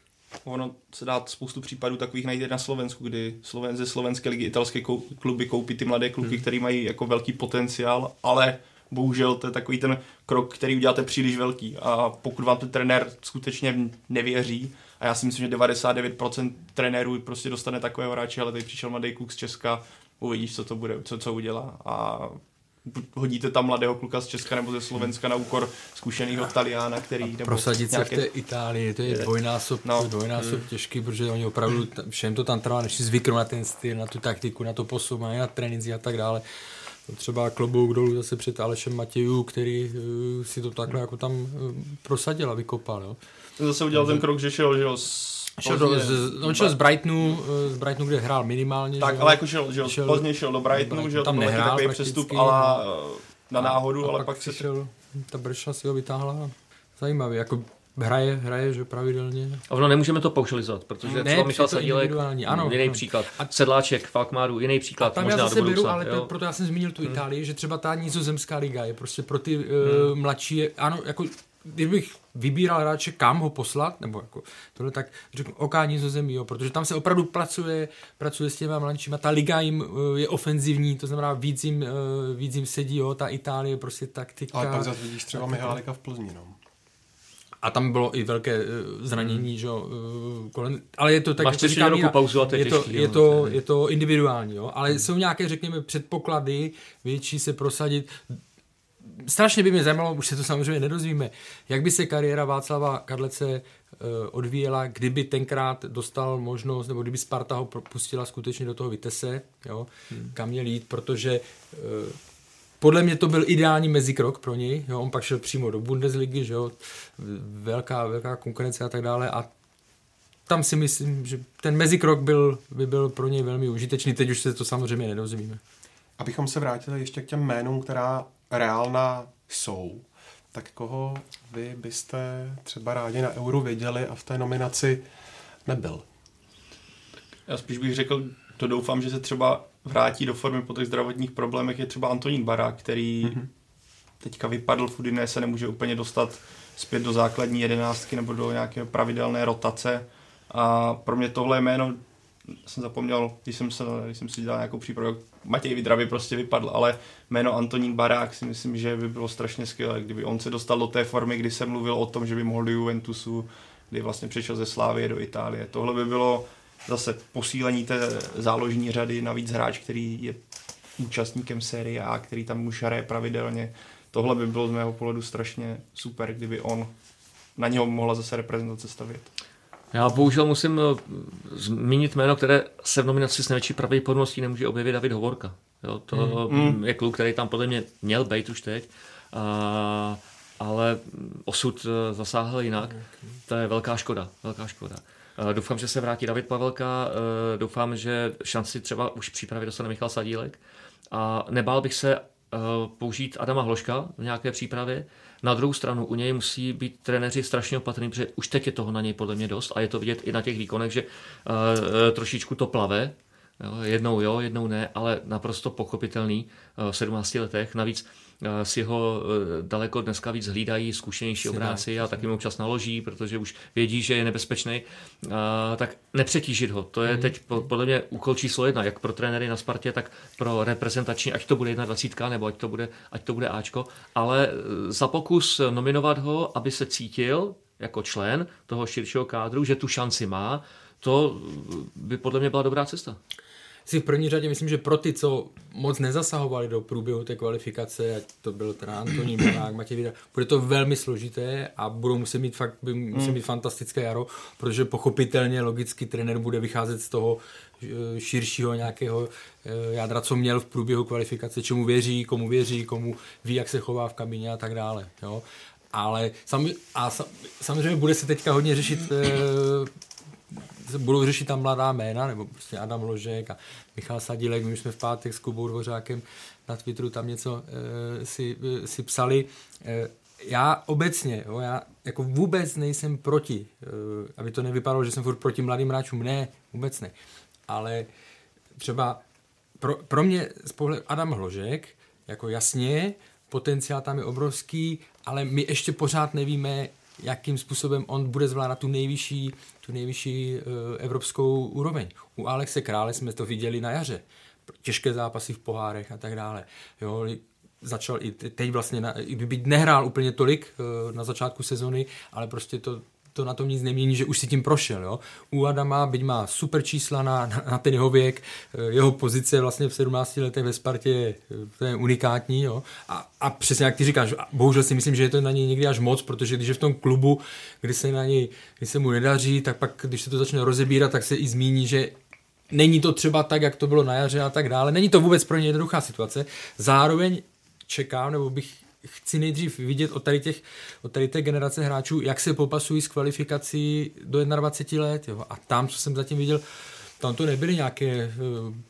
Ono se dá spoustu případů takových najít na Slovensku, kdy Sloven ze slovenské ligy italské kluby koupí ty mladé kluky, mm. který mají jako velký potenciál, ale bohužel to je takový ten krok, který uděláte příliš velký a pokud vám ten trenér skutečně nevěří, a já si myslím, že 99% trenérů prostě dostane takového hráče, ale tady přišel mladý kluk z Česka, uvidíš, co to bude, co, co udělá. A hodíte tam mladého kluka z Česka nebo ze Slovenska na úkor zkušeného Taliana, který... Nebo prosadit nějaké... se v té Itálii, to je dvojnásob, no. dvojnásob hmm. těžký, protože oni opravdu, všem to tam trvá, než si zvyknou na ten styl, na tu taktiku, na to posouvání, na tréninky a tak dále. Třeba klobouk dolů zase před Alešem Matějů, který uh, si to takhle jako tam uh, prosadil a vykopal. Jo. Ten zase udělal ten krok, že šel, že jo, z Šel do, z, on šel z Brightonu, eh, z Brightonu, kde hrál minimálně. Tak, že? ale jako šel, že šel, Pozdě šel do Brightonu, že tam nehrál takový přestup ale na náhodu, ale pak, se... Šel, ta Brša si ho vytáhla. Zajímavý, jako hraje, hraje, že pravidelně. A ono nemůžeme to paušalizovat, protože ne, třeba Michal Sadílek, ano, jiný ano. příklad, a, Sedláček, Falkmáru, jiný příklad, a tam možná já zase beru, ale jo. proto já jsem zmínil tu hmm. Itálii, že třeba ta nizozemská liga je prostě pro ty hmm. uh, mladší, ano, jako kdybych vybíral hráče, kam ho poslat, nebo jako tohle, tak řeknu OK Nizozemí, jo, protože tam se opravdu pracuje, pracuje s těma mladšíma, ta liga jim uh, je ofenzivní, to znamená víc jim, uh, víc jim sedí, jo, ta Itálie prostě taktika. Ale pak zase vidíš třeba Mihálika v Plzni, no. a tam bylo i velké uh, zranění, hmm. že, uh, kolem, ale je to tak, Máš jak říká Míra, pauzu a to je, je, to, těžký, je, jo, to, je to individuální, jo? ale hmm. jsou nějaké, řekněme, předpoklady větší se prosadit. Strašně by mě zajímalo, už se to samozřejmě nedozvíme, jak by se kariéra Václava Kadlece odvíjela, kdyby tenkrát dostal možnost, nebo kdyby Sparta ho propustila skutečně do toho Vitesse, jo, hmm. kam měl jít, protože podle mě to byl ideální mezikrok pro něj. Jo, on pak šel přímo do Bundesligy, že jo, velká, velká konkurence a tak dále a tam si myslím, že ten mezikrok byl, by byl pro něj velmi užitečný. Teď už se to samozřejmě nedozvíme. Abychom se vrátili ještě k těm jménům, která reálná jsou, tak koho vy byste třeba rádi na Euro viděli a v té nominaci nebyl? Já spíš bych řekl, to doufám, že se třeba vrátí do formy po těch zdravotních problémech, je třeba Antonín Barák, který mm-hmm. teďka vypadl v Udiné, se nemůže úplně dostat zpět do základní jedenáctky nebo do nějaké pravidelné rotace. A pro mě tohle jméno, jsem zapomněl, když jsem, se, když jsem si dělal nějakou přípravu, Matěj Vidravy prostě vypadl, ale jméno Antonín Barák si myslím, že by bylo strašně skvělé, kdyby on se dostal do té formy, kdy jsem mluvil o tom, že by mohl do Juventusu, kdy vlastně přišel ze Slávie do Itálie. Tohle by bylo zase posílení té záložní řady, navíc hráč, který je účastníkem série A, který tam už hraje pravidelně. Tohle by bylo z mého pohledu strašně super, kdyby on na něho mohla zase reprezentace stavět. Já bohužel musím eh, zmínit jméno, které se v nominaci s největší pravděpodobností nemůže objevit David Hovorka. Jo, to mm. je kluk, který tam podle mě měl být už teď, a, ale osud eh, zasáhl jinak. To je velká škoda, velká škoda. Doufám, že se vrátí David Pavelka, eh, doufám, že šanci třeba už přípravy dostane Michal Sadílek a nebál bych se použít Adama Hloška v nějaké přípravě. Na druhou stranu u něj musí být trenéři strašně opatrní, protože už teď je toho na něj podle mě dost a je to vidět i na těch výkonech, že trošičku to plave, jednou jo, jednou ne, ale naprosto pochopitelný v 17 letech. Navíc Eh, si ho eh, daleko dneska víc hlídají zkušenější obráci a taky mu občas naloží, protože už vědí, že je nebezpečný, eh, tak nepřetížit ho. To je mhm. teď podle mě úkol číslo jedna, jak pro trenéry na Spartě, tak pro reprezentační, ať to bude jedna dvacítka, nebo ať to bude, ať to bude Ačko, ale za pokus nominovat ho, aby se cítil jako člen toho širšího kádru, že tu šanci má, to by podle mě byla dobrá cesta si v první řadě myslím, že pro ty, co moc nezasahovali do průběhu té kvalifikace, ať to byl teda Antonín [CLEARS THROAT] Banák, Matěj Vida, bude to velmi složité a budou muset mít fakt, by muset mít fantastické jaro, protože pochopitelně logicky trenér bude vycházet z toho eh, širšího nějakého eh, jádra, co měl v průběhu kvalifikace, čemu věří, komu věří, komu ví, jak se chová v kabině a tak dále. Jo? Ale sam, a sam, samozřejmě bude se teďka hodně řešit eh, budou řešit tam mladá jména, nebo prostě Adam Ložek a Michal Sadílek, my už jsme v pátek s Kubou Dvořákem na Twitteru tam něco e, si, e, si psali. E, já obecně, jo, já jako vůbec nejsem proti, e, aby to nevypadalo, že jsem furt proti mladým hráčům, ne, vůbec ne. Ale třeba pro, pro mě z pohledu Adam Hložek, jako jasně, potenciál tam je obrovský, ale my ještě pořád nevíme, jakým způsobem on bude zvládat tu nejvyšší, tu nejvyšší uh, evropskou úroveň. U Alexe Krále jsme to viděli na jaře. Těžké zápasy v pohárech a tak dále. Jo, začal i teď vlastně, na, i byť nehrál úplně tolik uh, na začátku sezony, ale prostě to to na tom nic nemění, že už si tím prošel. Jo? U Adama, byť má super čísla na, na, na ten jeho věk, eh, jeho pozice vlastně v 17 letech ve Spartě je, to je unikátní. Jo? A, a přesně jak ty říkáš, bohužel si myslím, že je to na něj někdy až moc, protože když je v tom klubu, kdy se na něj, kdy se mu nedaří, tak pak, když se to začne rozebírat, tak se i zmíní, že není to třeba tak, jak to bylo na jaře a tak dále. Není to vůbec pro ně jednoduchá situace. Zároveň čekám, nebo bych chci nejdřív vidět od tady, těch, od tady té generace hráčů, jak se popasují s kvalifikací do 21 let. Jo. A tam, co jsem zatím viděl, tam to nebyly nějaké eh,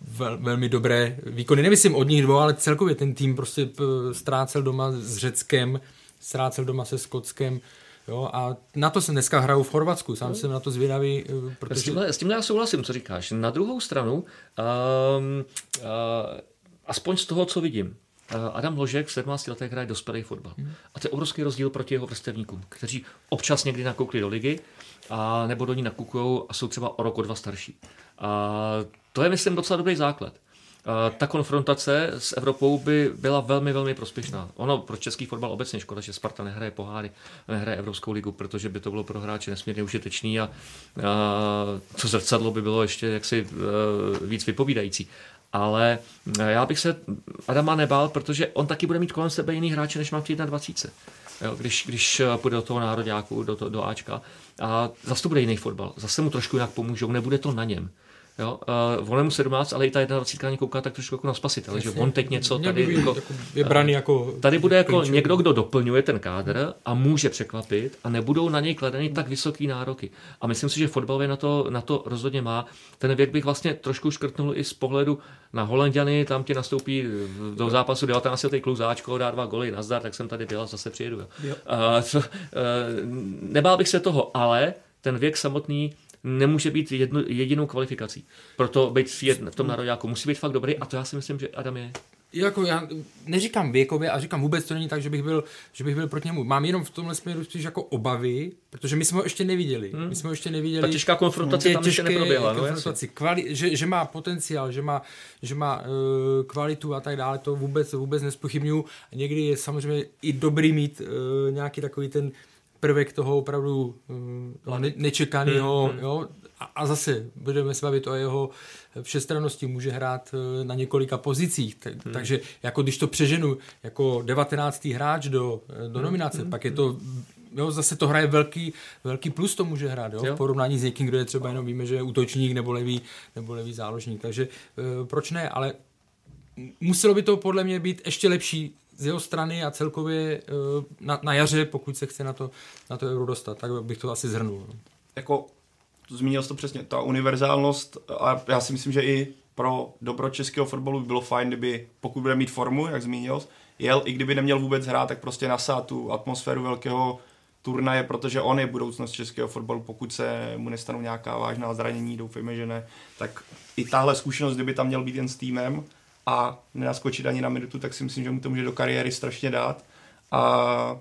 vel, velmi dobré výkony. Nemyslím od nich dvou, ale celkově ten tým prostě eh, ztrácel doma s Řeckem, ztrácel doma se Skotskem. Jo, a na to se dneska hraju v Chorvatsku, sám no. jsem na to zvědavý. Eh, protože... S tímhle, s tímhle já souhlasím, co říkáš. Na druhou stranu, um, uh, aspoň z toho, co vidím, Adam Ložek v 17 letech hraje dospělý fotbal. Hmm. A to je obrovský rozdíl proti jeho vrstevníkům, kteří občas někdy nakoukli do ligy, a nebo do ní nakukují a jsou třeba o rok, o dva starší. A to je, myslím, docela dobrý základ. ta konfrontace s Evropou by byla velmi, velmi prospěšná. Ono pro český fotbal obecně škoda, že Sparta nehraje poháry, nehraje Evropskou ligu, protože by to bylo pro hráče nesmírně užitečný a, a to zrcadlo by bylo ještě jaksi víc vypovídající. Ale já bych se Adama nebál, protože on taky bude mít kolem sebe jiný hráče, než má v 21. Jo, když, když půjde do toho nároďáku, do, to, do Ačka. A zase to bude jiný fotbal. Zase mu trošku jinak pomůžou, nebude to na něm. Jo, uh, mu 17, ale i ta 21 na kouká tak trošku jako na spasitele, že on teď něco tady jako, jako, je braný jako... Tady bude jako klíčový. někdo, kdo doplňuje ten kádr a může překvapit a nebudou na něj kladeny tak vysoké nároky. A myslím si, že fotbalově na to, na to rozhodně má. Ten věk bych vlastně trošku škrtnul i z pohledu na Holandiany, tam ti nastoupí do zápasu 19 letý kluzáčko, dá dva goly, nazdar, tak jsem tady byl a zase přijedu. Jo. Jo. Uh, co, uh, nebál bych se toho, ale ten věk samotný nemůže být jedno, jedinou kvalifikací. Proto být v, jedn, v tom nároďáku musí být fakt dobrý a to já si myslím, že Adam je. Jako já neříkám věkově a říkám vůbec to není tak, že bych byl, že bych byl proti němu. Mám jenom v tomhle směru spíš jako obavy, protože my jsme ho ještě neviděli. Hmm. My jsme ho ještě neviděli. Ta těžká konfrontace tam ještě neproběhla. No, konfrontaci, kvali, že, že, má potenciál, že má, že má uh, kvalitu a tak dále, to vůbec, vůbec nespochybnuju. Někdy je samozřejmě i dobrý mít uh, nějaký takový ten prvek toho opravdu uh, ne, nečekaného, hmm. jo, a, a zase budeme se bavit o jeho všestrannosti, může hrát eh, na několika pozicích, tak, hmm. takže jako když to přeženu jako 19. hráč do, eh, do nominace, hmm. pak je to jo, zase to hraje velký, velký plus to může hrát, jo, jo. v porovnání s někým, kdo je třeba jenom víme, že je útočník nebo levý, nebo levý záložník, takže uh, proč ne, ale muselo by to podle mě být ještě lepší z jeho strany a celkově uh, na, na jaře, pokud se chce na to, na to euro dostat, tak bych to asi zhrnul. Jako zmínil jsi to přesně, ta univerzálnost a já si myslím, že i pro dobro českého fotbalu by bylo fajn, kdyby, pokud bude mít formu, jak zmínil, jel, i kdyby neměl vůbec hrát, tak prostě nasát tu atmosféru velkého turnaje, protože on je budoucnost českého fotbalu, pokud se mu nestanou nějaká vážná zranění, doufejme, že ne, tak i tahle zkušenost, kdyby tam měl být jen s týmem a nenaskočit ani na minutu, tak si myslím, že mu to může do kariéry strašně dát. A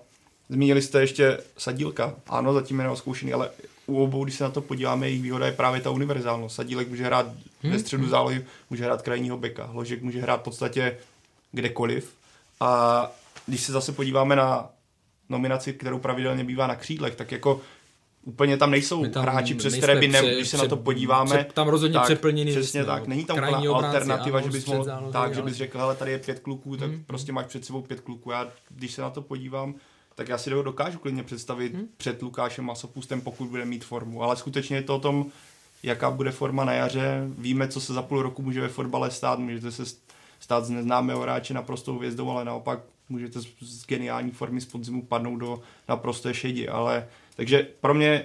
zmínili jste ještě Sadílka, ano, zatím je neoskoušený, ale u obou, když se na to podíváme, jejich výhoda je právě ta univerzálnost. Sadílek může hrát hmm. ve středu zálohy, může hrát krajního beka, Hložek může hrát v podstatě kdekoliv. A když se zase podíváme na nominaci, kterou pravidelně bývá na křídlech, tak jako úplně tam nejsou tam hráči, přes které by ne, pře, když se pře, na to podíváme. Pře, tam rozhodně tak, přeplněný. Přesně jasný, tak, není tam úplná alternativa, že bys mohl, zálohy, tak, že bys řekl, hele, tady je pět kluků, tak hmm. prostě máš před sebou pět kluků. Já, když se na to podívám, tak já si to dokážu klidně představit hmm. před Lukášem Masopustem, pokud bude mít formu. Ale skutečně je to o tom, jaká bude forma na jaře. Víme, co se za půl roku může ve fotbale stát. Můžete se stát z neznámého hráče naprostou hvězdou, ale naopak můžete z geniální formy z podzimu padnout do naprosté šedi. Ale, takže pro mě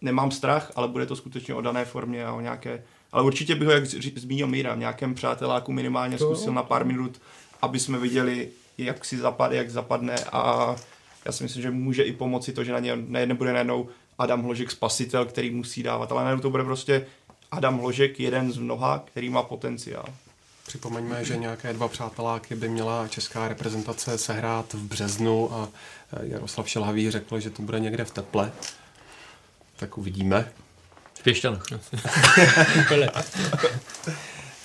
nemám strach, ale bude to skutečně o dané formě a o nějaké ale určitě bych ho, jak zmínil Míra, v nějakém přáteláku minimálně zkusil na pár minut, aby jsme viděli, jak si zapadne, jak zapadne a já si myslím, že může i pomoci to, že na ně nebude najednou Adam Hložek spasitel, který musí dávat, ale najednou to bude prostě Adam Hložek, jeden z mnoha, který má potenciál. Připomeňme, že nějaké dva přáteláky by měla česká reprezentace sehrát v březnu a Jaroslav Šelhavý řekl, že to bude někde v teple. Tak uvidíme. V Pěšťanech. [LAUGHS]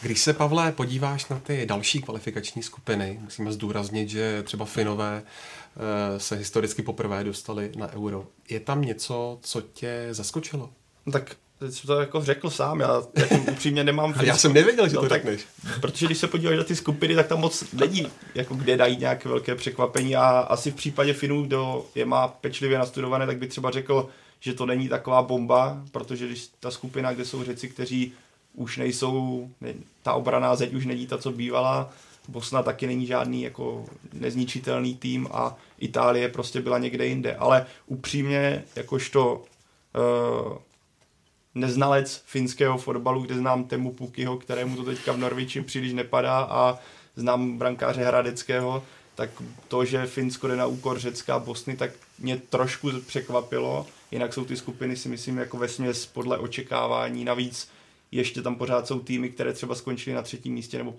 Když se, Pavle, podíváš na ty další kvalifikační skupiny, musíme zdůraznit, že třeba Finové eh, se historicky poprvé dostali na euro. Je tam něco, co tě zaskočilo? No tak teď jsi to jako řekl sám, já jako upřímně nemám... [LAUGHS] já jsem nevěděl, že no, to tak, řekneš. Protože když se podíváš na ty skupiny, tak tam moc není, jako kde dají nějaké velké překvapení a asi v případě Finů, kdo je má pečlivě nastudované, tak by třeba řekl, že to není taková bomba, protože když ta skupina, kde jsou řeci, kteří už nejsou, ne, ta obraná zeď už není ta, co bývala, Bosna taky není žádný jako nezničitelný tým a Itálie prostě byla někde jinde. Ale upřímně, jakožto uh, neznalec finského fotbalu, kde znám Temu Pukyho, kterému to teďka v Norviči příliš nepadá a znám brankáře Hradeckého, tak to, že Finsko jde na úkor Řecka a Bosny, tak mě trošku překvapilo. Jinak jsou ty skupiny si myslím jako ve směs podle očekávání. Navíc ještě tam pořád jsou týmy, které třeba skončily na třetím místě, nebo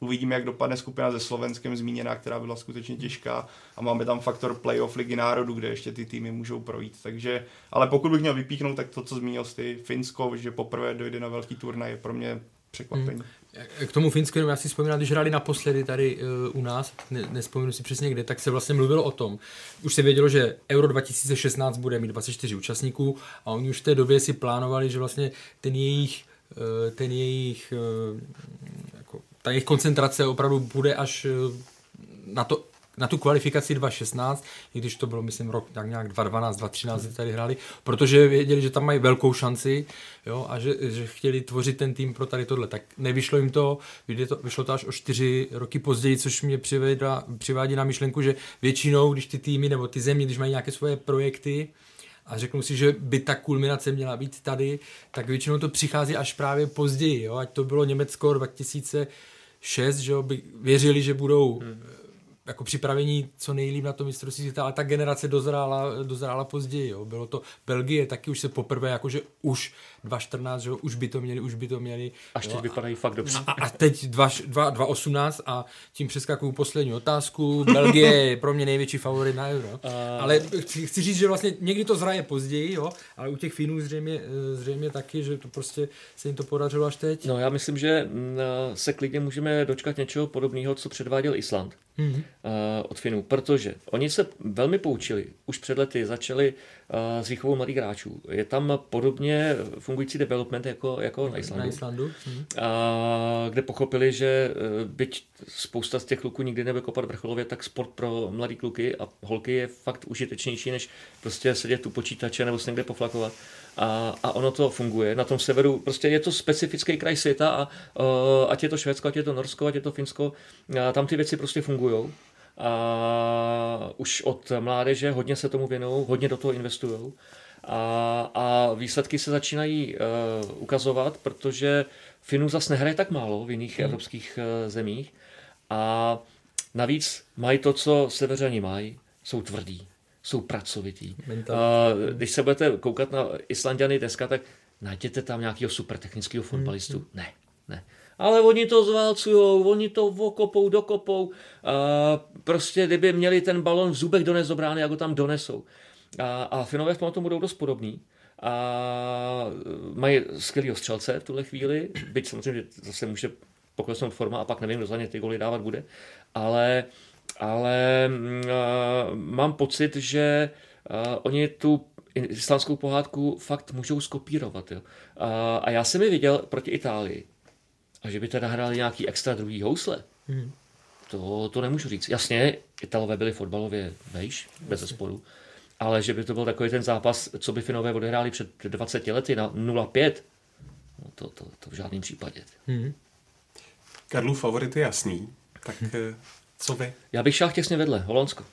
uvidíme, jak dopadne skupina se Slovenskem zmíněná, která byla skutečně těžká a máme tam faktor playoff ligy národů, kde ještě ty týmy můžou projít. Takže, ale pokud bych měl vypíchnout, tak to, co zmínil ty Finsko, že poprvé dojde na velký turnaj, je pro mě překvapení. Hmm. K tomu Finsku, já si vzpomínám, když hráli naposledy tady uh, u nás, ne, nespomínu si přesně kde, tak se vlastně mluvilo o tom. Už se vědělo, že Euro 2016 bude mít 24 účastníků a oni už v té době si plánovali, že vlastně ten jejich, uh, ten jejich, jako, ta jejich koncentrace opravdu bude až na to na tu kvalifikaci 2.16, i když to bylo, myslím, rok tak nějak 2.12, 2.13 tady hráli, protože věděli, že tam mají velkou šanci jo, a že, že chtěli tvořit ten tým pro tady tohle. Tak nevyšlo jim to, to vyšlo to až o čtyři roky později, což mě přivádí na myšlenku, že většinou, když ty týmy nebo ty země, když mají nějaké svoje projekty, a řeknu si, že by ta kulminace měla být tady, tak většinou to přichází až právě později, jo? ať to bylo Německo 2006, že jo, by věřili, že budou hmm jako připravení co nejlíp na to mistrovství světa, ale ta generace dozrála, dozrála později. Jo. Bylo to Belgie, taky už se poprvé, jakože už 2014, že už by to měli, už by to měli. Až teď vypadají fakt dobře. A, a teď 2018 a tím přeskakuju poslední otázku. Belgie je pro mě největší favorit na Euro. Uh... Ale chci, chci, říct, že vlastně někdy to zraje později, jo, ale u těch Finů zřejmě, zřejmě taky, že to prostě se jim to podařilo až teď. No já myslím, že se klidně můžeme dočkat něčeho podobného, co předváděl Island mm-hmm. od Finů, protože oni se velmi poučili. Už před lety začali uh, s výchovou mladých hráčů. Je tam podobně fungující development jako, jako na Islandu. Na Islandu. Mm-hmm. A, kde pochopili, že uh, byť spousta z těch kluků nikdy nebude kopat vrcholově, tak sport pro mladý kluky a holky je fakt užitečnější, než prostě sedět tu počítače nebo se někde poflakovat a, a ono to funguje. Na tom severu prostě je to specifický kraj světa a uh, ať je to Švédsko, ať je to Norsko, ať je to Finsko, a tam ty věci prostě fungují. A už od mládeže hodně se tomu věnují, hodně do toho investují. A, a výsledky se začínají uh, ukazovat, protože Finů zase nehraje tak málo v jiných hmm. evropských uh, zemích. A navíc mají to, co severani mají, jsou tvrdí jsou pracovitý. A když se budete koukat na Islandiany dneska, tak najděte tam nějakého super technického fotbalistu. Mm. Ne, ne. Ale oni to zválcujou, oni to okopou, dokopou. A prostě kdyby měli ten balon v zubech dones do brány, jako tam donesou. A, a Finové v tom budou dost podobný. A mají skvělého střelce v tuhle chvíli, byť samozřejmě zase může poklesnout forma a pak nevím, kdo za ně ty goly dávat bude. Ale ale uh, mám pocit, že uh, oni tu islámskou pohádku fakt můžou skopírovat. Jo. Uh, a já jsem je viděl proti Itálii. A že by teda hráli nějaký extra druhý housle, hmm. to, to nemůžu říct. Jasně, Italové byli fotbalově vejš, bez zesporu, ale že by to byl takový ten zápas, co by Finové odehráli před 20 lety na 0-5, no to, to, to v žádném případě. Hmm. Karlův favorit je jasný, tak hmm. Co vy? Já bych šel těsně vedle, Holandsko.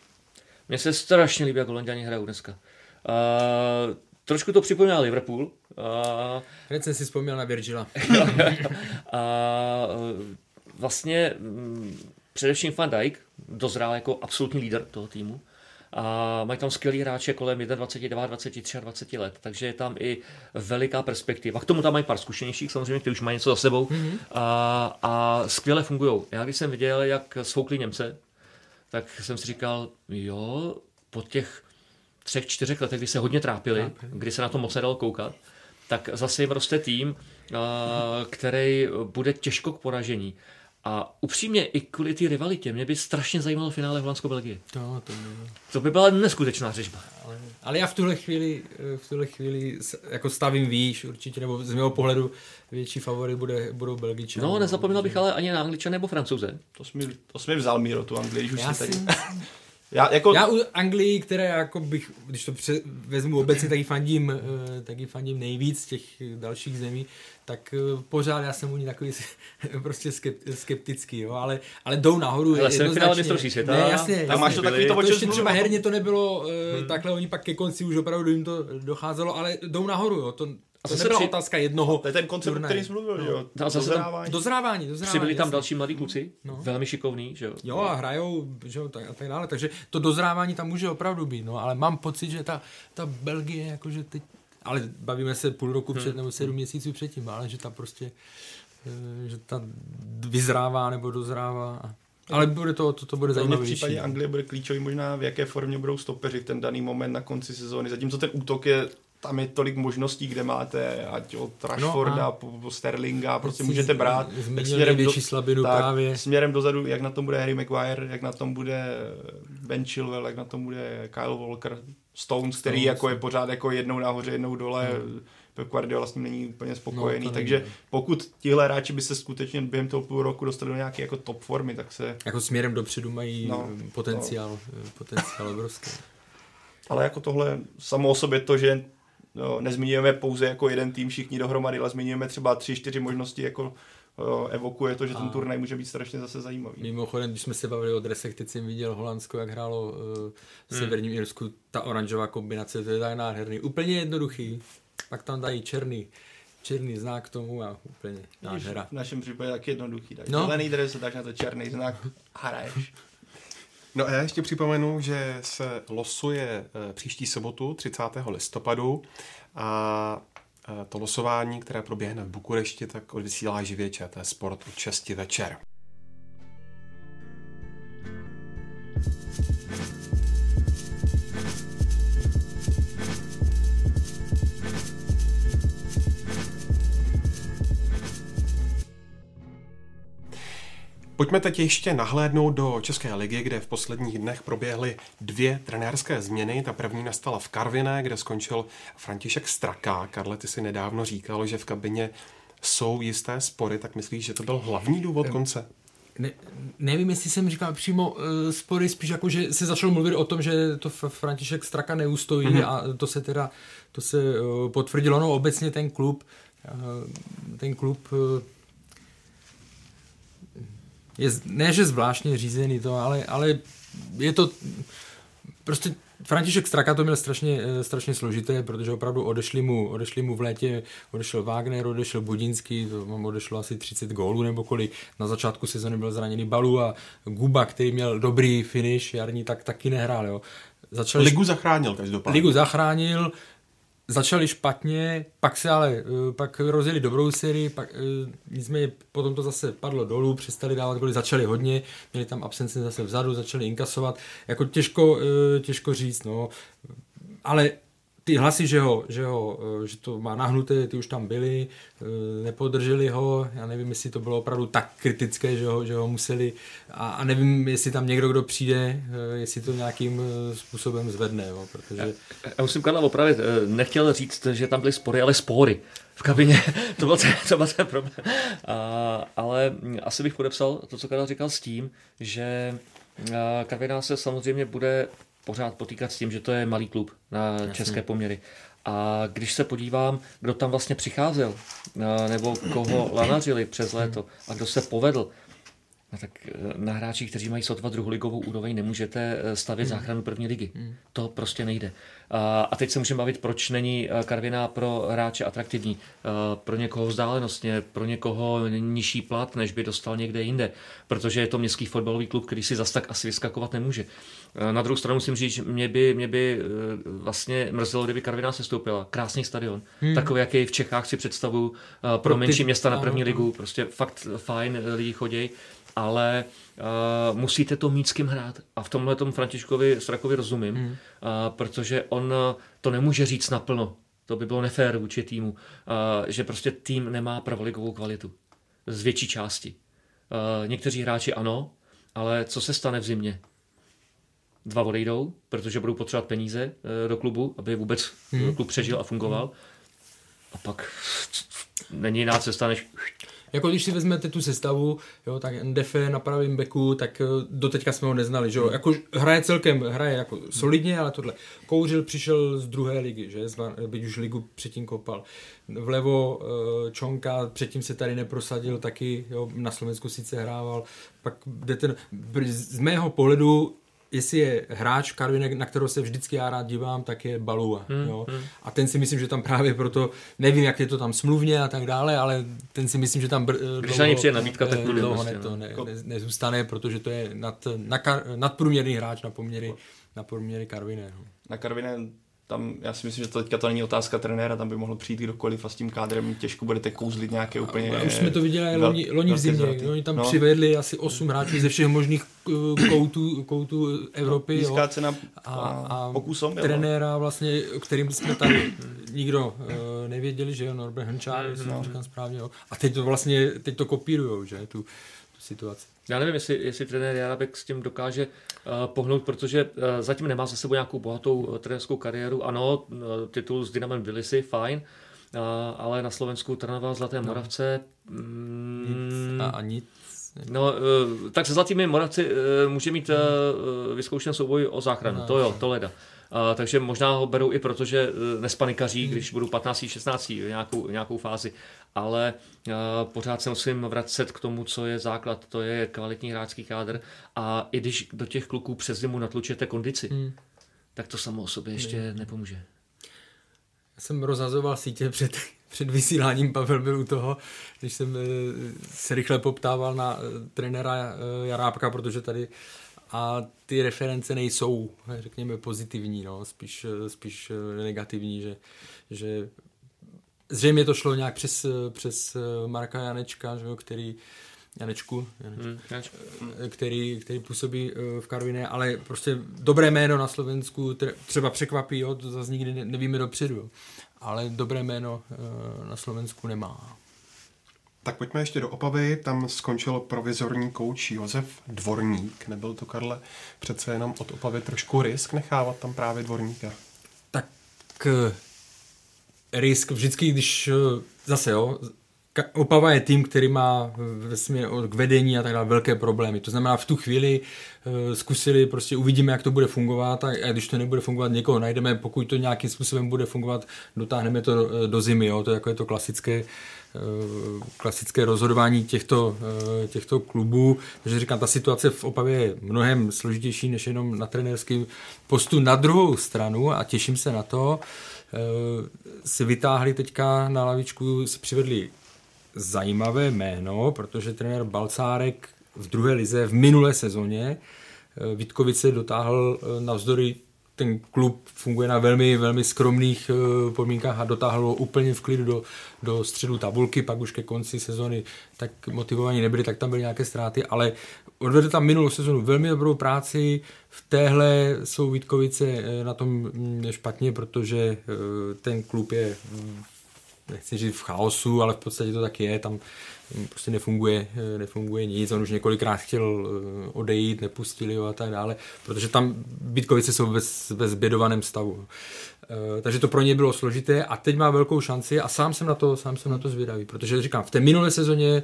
Mně se strašně líbí, jak Holanděni hrajou dneska. Uh, trošku to připomíná Liverpool. Uh, Hned jsem si vzpomněl na Virgila. [LAUGHS] a vlastně m, především Van Dijk dozrál jako absolutní lídr toho týmu a mají tam skvělý hráče kolem 21, 23, 23 let, takže je tam i veliká perspektiva. K tomu tam mají pár zkušenějších, samozřejmě, kteří už mají něco za sebou mm-hmm. a, a skvěle fungují. Já když jsem viděl, jak svoukli Němce, tak jsem si říkal, jo, po těch třech, čtyřech letech, kdy se hodně trápili, kdy se na to moc nedalo koukat, tak zase jim roste tým, který bude těžko k poražení. A upřímně i kvůli té rivalitě, mě by strašně zajímalo finále Holandsko-Belgie. To, to, by... to by byla neskutečná řežba. Ale, ale já v tuhle chvíli, v tuhle chvíli jako stavím výš určitě, nebo z mého pohledu větší favory bude, budou Belgičané. No, nezapomněl bych ale ani na Angličany nebo Francouze. To jsi mi, to jsi mi vzal míro, tu Anglii, už já si tady. [LAUGHS] Já, jako... já u Anglii, které jako bych, když to pře- vezmu obecně, tak ji fandím, eh, tak ji fandím nejvíc těch dalších zemí, tak eh, pořád já jsem u ní takový [LAUGHS] prostě skeptický, jo, ale, ale jdou nahoru. Ale jsem finále mistrovství světa. Ne, jasně, Tam máš to takový to, to ještě třeba herně to nebylo uh, hmm. takhle, oni pak ke konci už opravdu jim to docházelo, ale jdou nahoru, jo, to, a to nebyla při... otázka jednoho To je ten koncept, který jsi mluvil, no. jo? Dozrávání. Dozrávání, dozrávání. Přibyli tam další mladí kluci, no. velmi šikovní, že jo? Jo, a hrajou, že jo, tak, a tak dále. Takže to dozrávání tam může opravdu být, no, ale mám pocit, že ta, ta Belgie, jakože teď ale bavíme se půl roku před, hmm. nebo sedm měsíců předtím, ale že ta prostě, eh, že ta vyzrává nebo dozrává. Ale bude to, to, to bude zajímavější. V případě Anglie bude klíčový možná, v jaké formě budou stopeři v ten daný moment na konci sezóny. Zatímco ten útok je tam je tolik možností, kde máte ať od Rashforda no po, po Sterlinga, prostě můžete brát. Směrem do, slabinu tak, právě. Směrem dozadu, jak na tom bude Harry Maguire, jak na tom bude Ben Chilwell, jak na tom bude Kyle Walker, Stones, který Stones. jako je pořád jako jednou nahoře, jednou dole. Hmm. Pep Guardiola s ním není úplně spokojený, no, takže není. pokud tihle hráči by se skutečně během toho půl roku dostali do nějaké jako top formy, tak se... Jako směrem dopředu mají no, potenciál, no. potenciál obrovský. Ale jako tohle samo o sobě to, že no, nezmiňujeme pouze jako jeden tým všichni dohromady, ale zmiňujeme třeba tři, čtyři možnosti jako evokuje to, že ten turnaj může být strašně zase zajímavý. Mimochodem, když jsme se bavili o dresech, teď jsem viděl Holandsko, jak hrálo uh, v Severním hmm. Irsku, ta oranžová kombinace, to je tak nádherný. Úplně jednoduchý, pak tam dají černý, černý znak k tomu a úplně nádhera. V našem případě tak jednoduchý. Tak no. Zelený dres, tak na to černý znak hraješ. No a já ještě připomenu, že se losuje eh, příští sobotu 30. listopadu a eh, to losování, které proběhne v Bukurešti, tak odvysílá živě ČT Sport od 6 večer. Pojďme teď ještě nahlédnout do České ligy, kde v posledních dnech proběhly dvě trenérské změny. Ta první nastala v Karviné, kde skončil František Straka. Karle, ty si nedávno říkal, že v kabině jsou jisté spory, tak myslíš, že to byl hlavní důvod konce? Ne, nevím, jestli jsem říkal přímo uh, spory, spíš jako, že se začalo mluvit o tom, že to František Straka neustojí mm-hmm. a to se teda to se uh, potvrdilo. No obecně ten klub, uh, ten klub uh, je ne, že zvláštně řízený to, ale, ale je to prostě František Straka to měl strašně, eh, strašně složité, protože opravdu odešli mu, odešli mu v létě, odešel Wagner, odešel Budinský, to mám odešlo asi 30 gólů nebo kolik. Na začátku sezóny byl zraněný Balu a Guba, který měl dobrý finish jarní, tak taky nehrál. Jo. Začal Ligu zachránil každopádně. Ligu zachránil, začali špatně, pak se ale, eh, pak rozjeli dobrou sérii, pak eh, nicméně potom to zase padlo dolů, přestali dávat goly, začali hodně, měli tam absence zase vzadu, začali inkasovat, jako těžko, eh, těžko říct, no, ale ty hlasy, že, ho, že, ho, eh, že to má nahnuté, ty už tam byly, eh, nepodrželi ho, já nevím, jestli to bylo opravdu tak kritické, že ho, že ho museli a, a nevím, jestli tam někdo, kdo přijde, eh, jestli to nějakým způsobem zvedne, jo, protože... Já, já musím Karla opravit, nechtěl říct, že tam byly spory, ale spory v kabině, [LAUGHS] to byl to byl ten problém. A, ale asi bych podepsal to, co Karel říkal s tím, že kabina se samozřejmě bude pořád potýkat s tím, že to je malý klub na Jasně. české poměry. A když se podívám, kdo tam vlastně přicházel, nebo koho lanařili přes léto a kdo se povedl, No tak eh, na hráčích, kteří mají sotva druholigovou úroveň, nemůžete eh, stavět hmm. záchranu první ligy. Hmm. To prostě nejde. A teď se můžeme bavit, proč není eh, Karviná pro hráče atraktivní. Pro někoho vzdálenostně, pro někoho nižší plat, než by dostal někde jinde. Protože je to městský fotbalový klub, který si zas tak asi vyskakovat nemůže. Na druhou stranu musím říct, že mě by, mě by vlastně mrzelo, kdyby Karviná se stoupila. Krásný stadion. Hmm. Takový, jaký v Čechách si představu pro, pro menší města na první ligu. Prostě fakt fajn lidi chodí ale uh, musíte to mít s kým hrát. A v tomhle tomu Františkovi Strakovi rozumím, hmm. uh, protože on to nemůže říct naplno. To by bylo nefér vůči týmu, uh, že prostě tým nemá prvoligovou kvalitu. Z větší části. Uh, někteří hráči ano, ale co se stane v zimě? Dva odejdou, protože budou potřebovat peníze uh, do klubu, aby vůbec hmm. klub přežil a fungoval. Hmm. A pak není jiná cesta, než jako když si vezmete tu sestavu, jo, tak Ndefe na pravém beku, tak eh, do teďka jsme ho neznali, že jo. Jako hraje celkem, hraje jako solidně, ale tohle. Kouřil přišel z druhé ligy, že, byť už ligu předtím kopal. Vlevo eh, Čonka, předtím se tady neprosadil taky, jo, na Slovensku sice hrával, pak jde ten, z mého pohledu jestli je hráč Karvinek, na kterého se vždycky já rád dívám, tak je Balua. Hmm, jo? Hmm. A ten si myslím, že tam právě proto, nevím, jak je to tam smluvně a tak dále, ale ten si myslím, že tam br- Když dlouho, přijde nabídka, tak bude dlouho vlastně, ne, to no. ne, ne, nezůstane, protože to je nad, nad, nadprůměrný hráč na poměry, na poměry Karviné. No. Na Karviné tam já si myslím, že to teďka to není otázka trenéra, tam by mohl přijít kdokoliv a s tím kádrem těžko budete kouzlit nějaké úplně... A už jsme to viděli vel, loni, loni v zimě, oni tam no. přivedli asi 8 hráčů ze všech možných eh, koutů, koutů Evropy. Nízká jo. cena a, a pokusom. trenéra vlastně, kterým jsme tady nikdo uh, nevěděli, že jo, Norbert Hrnčár, Mm, jestli to říkám správně, jo. A teď to vlastně, teď to kopírujou, že, tu, tu situaci. Já nevím, jestli, jestli trenér Jarabek s tím dokáže pohnout, protože uh, zatím nemá za sebou nějakou bohatou uh, trenérskou kariéru. Ano, titul s Dynamem Villisy, fajn, ale na Slovensku trénoval Zlaté no. Moravce. Mm, nic a, a nic. No, tak se Zlatými Moravci může mít vyzkoušen souboj o záchranu, no, to jo, to leda. Uh, takže možná ho berou i proto, že uh, nespanikaří, hmm. když budou 15. 16. nějakou, nějakou fázi. Ale uh, pořád se musím vracet k tomu, co je základ, to je kvalitní hráčský kádr. A i když do těch kluků přes zimu natlučete kondici, hmm. tak to samo o sobě ještě hmm. nepomůže. Já jsem rozhazoval sítě před, [LAUGHS] před vysíláním, Pavel byl u toho, když jsem se rychle poptával na trenéra Jarábka, protože tady a ty reference nejsou, řekněme, pozitivní, no, spíš, spíš negativní, že, že zřejmě to šlo nějak přes, přes Marka Janečka, že jo, který Janečku, Janečku hmm, který, který působí v Karviné, ale prostě dobré jméno na Slovensku třeba překvapí, jo, to zase nikdy nevíme dopředu, ale dobré jméno na Slovensku nemá. Tak pojďme ještě do Opavy, tam skončil provizorní kouč Josef Dvorník, nebyl to, Karle, přece jenom od Opavy trošku risk nechávat tam právě Dvorníka? Tak risk vždycky, když zase jo, Opava je tým, který má vlastně k vedení a tak dále velké problémy. To znamená, v tu chvíli uh, zkusili, prostě uvidíme, jak to bude fungovat a, a když to nebude fungovat, někoho najdeme, pokud to nějakým způsobem bude fungovat, dotáhneme to do, do zimy. Jo? To je jako je to klasické klasické rozhodování těchto, těchto klubů. Takže říkám, ta situace v Opavě je mnohem složitější než jenom na trenérském postu. Na druhou stranu, a těším se na to, si vytáhli teďka na lavičku, si přivedli zajímavé jméno, protože trenér Balcárek v druhé lize v minulé sezóně Vítkovice dotáhl navzdory ten klub funguje na velmi, velmi skromných podmínkách a dotáhl ho úplně v klidu do, do středu tabulky, pak už ke konci sezony tak motivovaní nebyli, tak tam byly nějaké ztráty, ale odvedl tam minulou sezonu velmi dobrou práci, v téhle jsou Vítkovice na tom špatně, protože ten klub je nechci říct v chaosu, ale v podstatě to tak je, tam prostě nefunguje, nefunguje nic, on už několikrát chtěl odejít, nepustili ho a tak dále, protože tam Bitkovice jsou ve, ve zbědovaném stavu. Takže to pro ně bylo složité a teď má velkou šanci a sám jsem na to, sám jsem na to zvědavý, protože říkám, v té minulé sezóně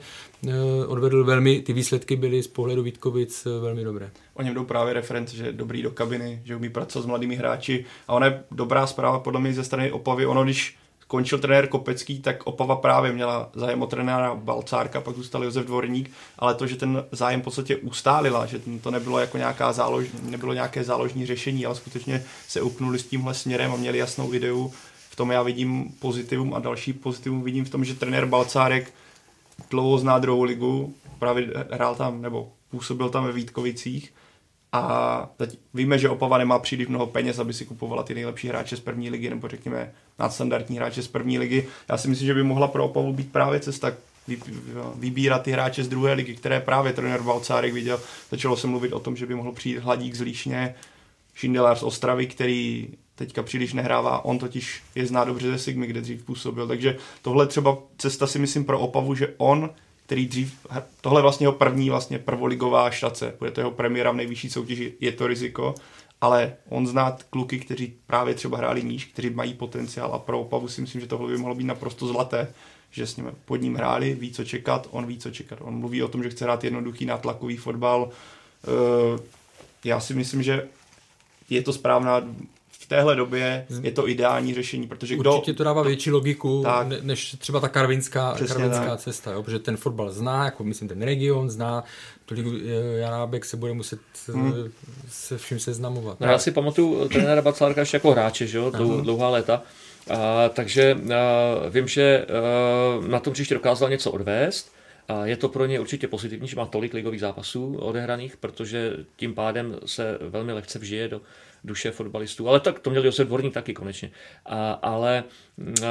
odvedl velmi, ty výsledky byly z pohledu Vítkovic velmi dobré. O něm jdou právě reference, že je dobrý do kabiny, že umí pracovat s mladými hráči a ona je dobrá zpráva podle mě ze strany Opavy, ono když končil trenér Kopecký, tak Opava právě měla zájem o trenéra Balcárka, pak zůstal Josef Dvorník, ale to, že ten zájem v podstatě ustálila, že to nebylo jako nějaká zálož, nebylo nějaké záložní řešení, ale skutečně se upnuli s tímhle směrem a měli jasnou ideu. V tom já vidím pozitivum a další pozitivum vidím v tom, že trenér Balcárek dlouho zná druhou ligu, právě hrál tam nebo působil tam ve Vítkovicích a teď víme, že Opava nemá příliš mnoho peněz, aby si kupovala ty nejlepší hráče z první ligy, nebo řekněme nadstandardní hráče z první ligy. Já si myslím, že by mohla pro Opavu být právě cesta vybírat ty hráče z druhé ligy, které právě trenér Balcárek viděl. Začalo se mluvit o tom, že by mohl přijít Hladík z Líšně, Šindelar z Ostravy, který teďka příliš nehrává, on totiž je zná dobře ze Sigmy, kde dřív působil, takže tohle třeba cesta si myslím pro Opavu, že on který dřív, tohle je vlastně jeho první vlastně prvoligová štace, bude to jeho premiéra v nejvyšší soutěži, je to riziko, ale on zná kluky, kteří právě třeba hráli níž, kteří mají potenciál a pro Opavu si myslím, že tohle by mohlo být naprosto zlaté, že s ním pod ním hráli, ví co čekat, on ví co čekat. On mluví o tom, že chce hrát jednoduchý nátlakový fotbal. Já si myslím, že je to správná téhle době je to ideální řešení, protože kdo... Určitě to dává větší logiku, tak, než třeba ta karvinská, karvinská cesta, jo, protože ten fotbal zná, jako myslím ten region zná, tolik Janábek se bude muset hmm. se vším seznamovat. No, já si pamatuju trenéra Baclárka ještě jako hráče, že jo, dlouhá léta, a, takže a, vím, že a, na tom příště dokázal něco odvést, A je to pro ně určitě pozitivní, že má tolik ligových zápasů odehraných, protože tím pádem se velmi lehce vžije do duše fotbalistů. Ale tak to měl Josef Dvorník taky konečně. A, ale a,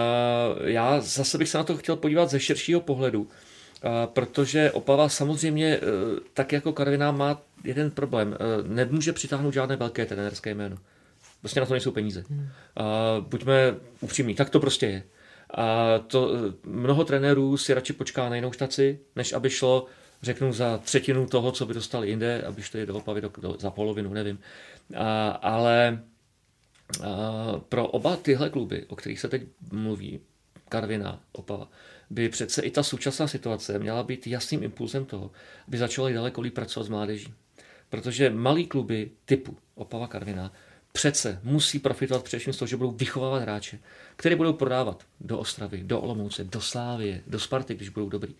já zase bych se na to chtěl podívat ze širšího pohledu, a, protože Opava samozřejmě, e, tak jako Karviná, má jeden problém. E, nemůže přitáhnout žádné velké trenérské jméno. Prostě na to nejsou peníze. A buďme upřímní, tak to prostě je. A to, mnoho trenérů si radši počká na jinou štaci, než aby šlo, řeknu, za třetinu toho, co by dostali jinde, aby šli do Opavy do, do, za polovinu, nevím. A, ale a, pro oba tyhle kluby, o kterých se teď mluví, Karvina, Opava, by přece i ta současná situace měla být jasným impulzem toho, aby začaly daleko líp pracovat s mládeží. Protože malý kluby typu Opava Karvina přece musí profitovat především z toho, že budou vychovávat hráče, které budou prodávat do Ostravy, do Olomouce, do Slávie, do Sparty, když budou dobrý.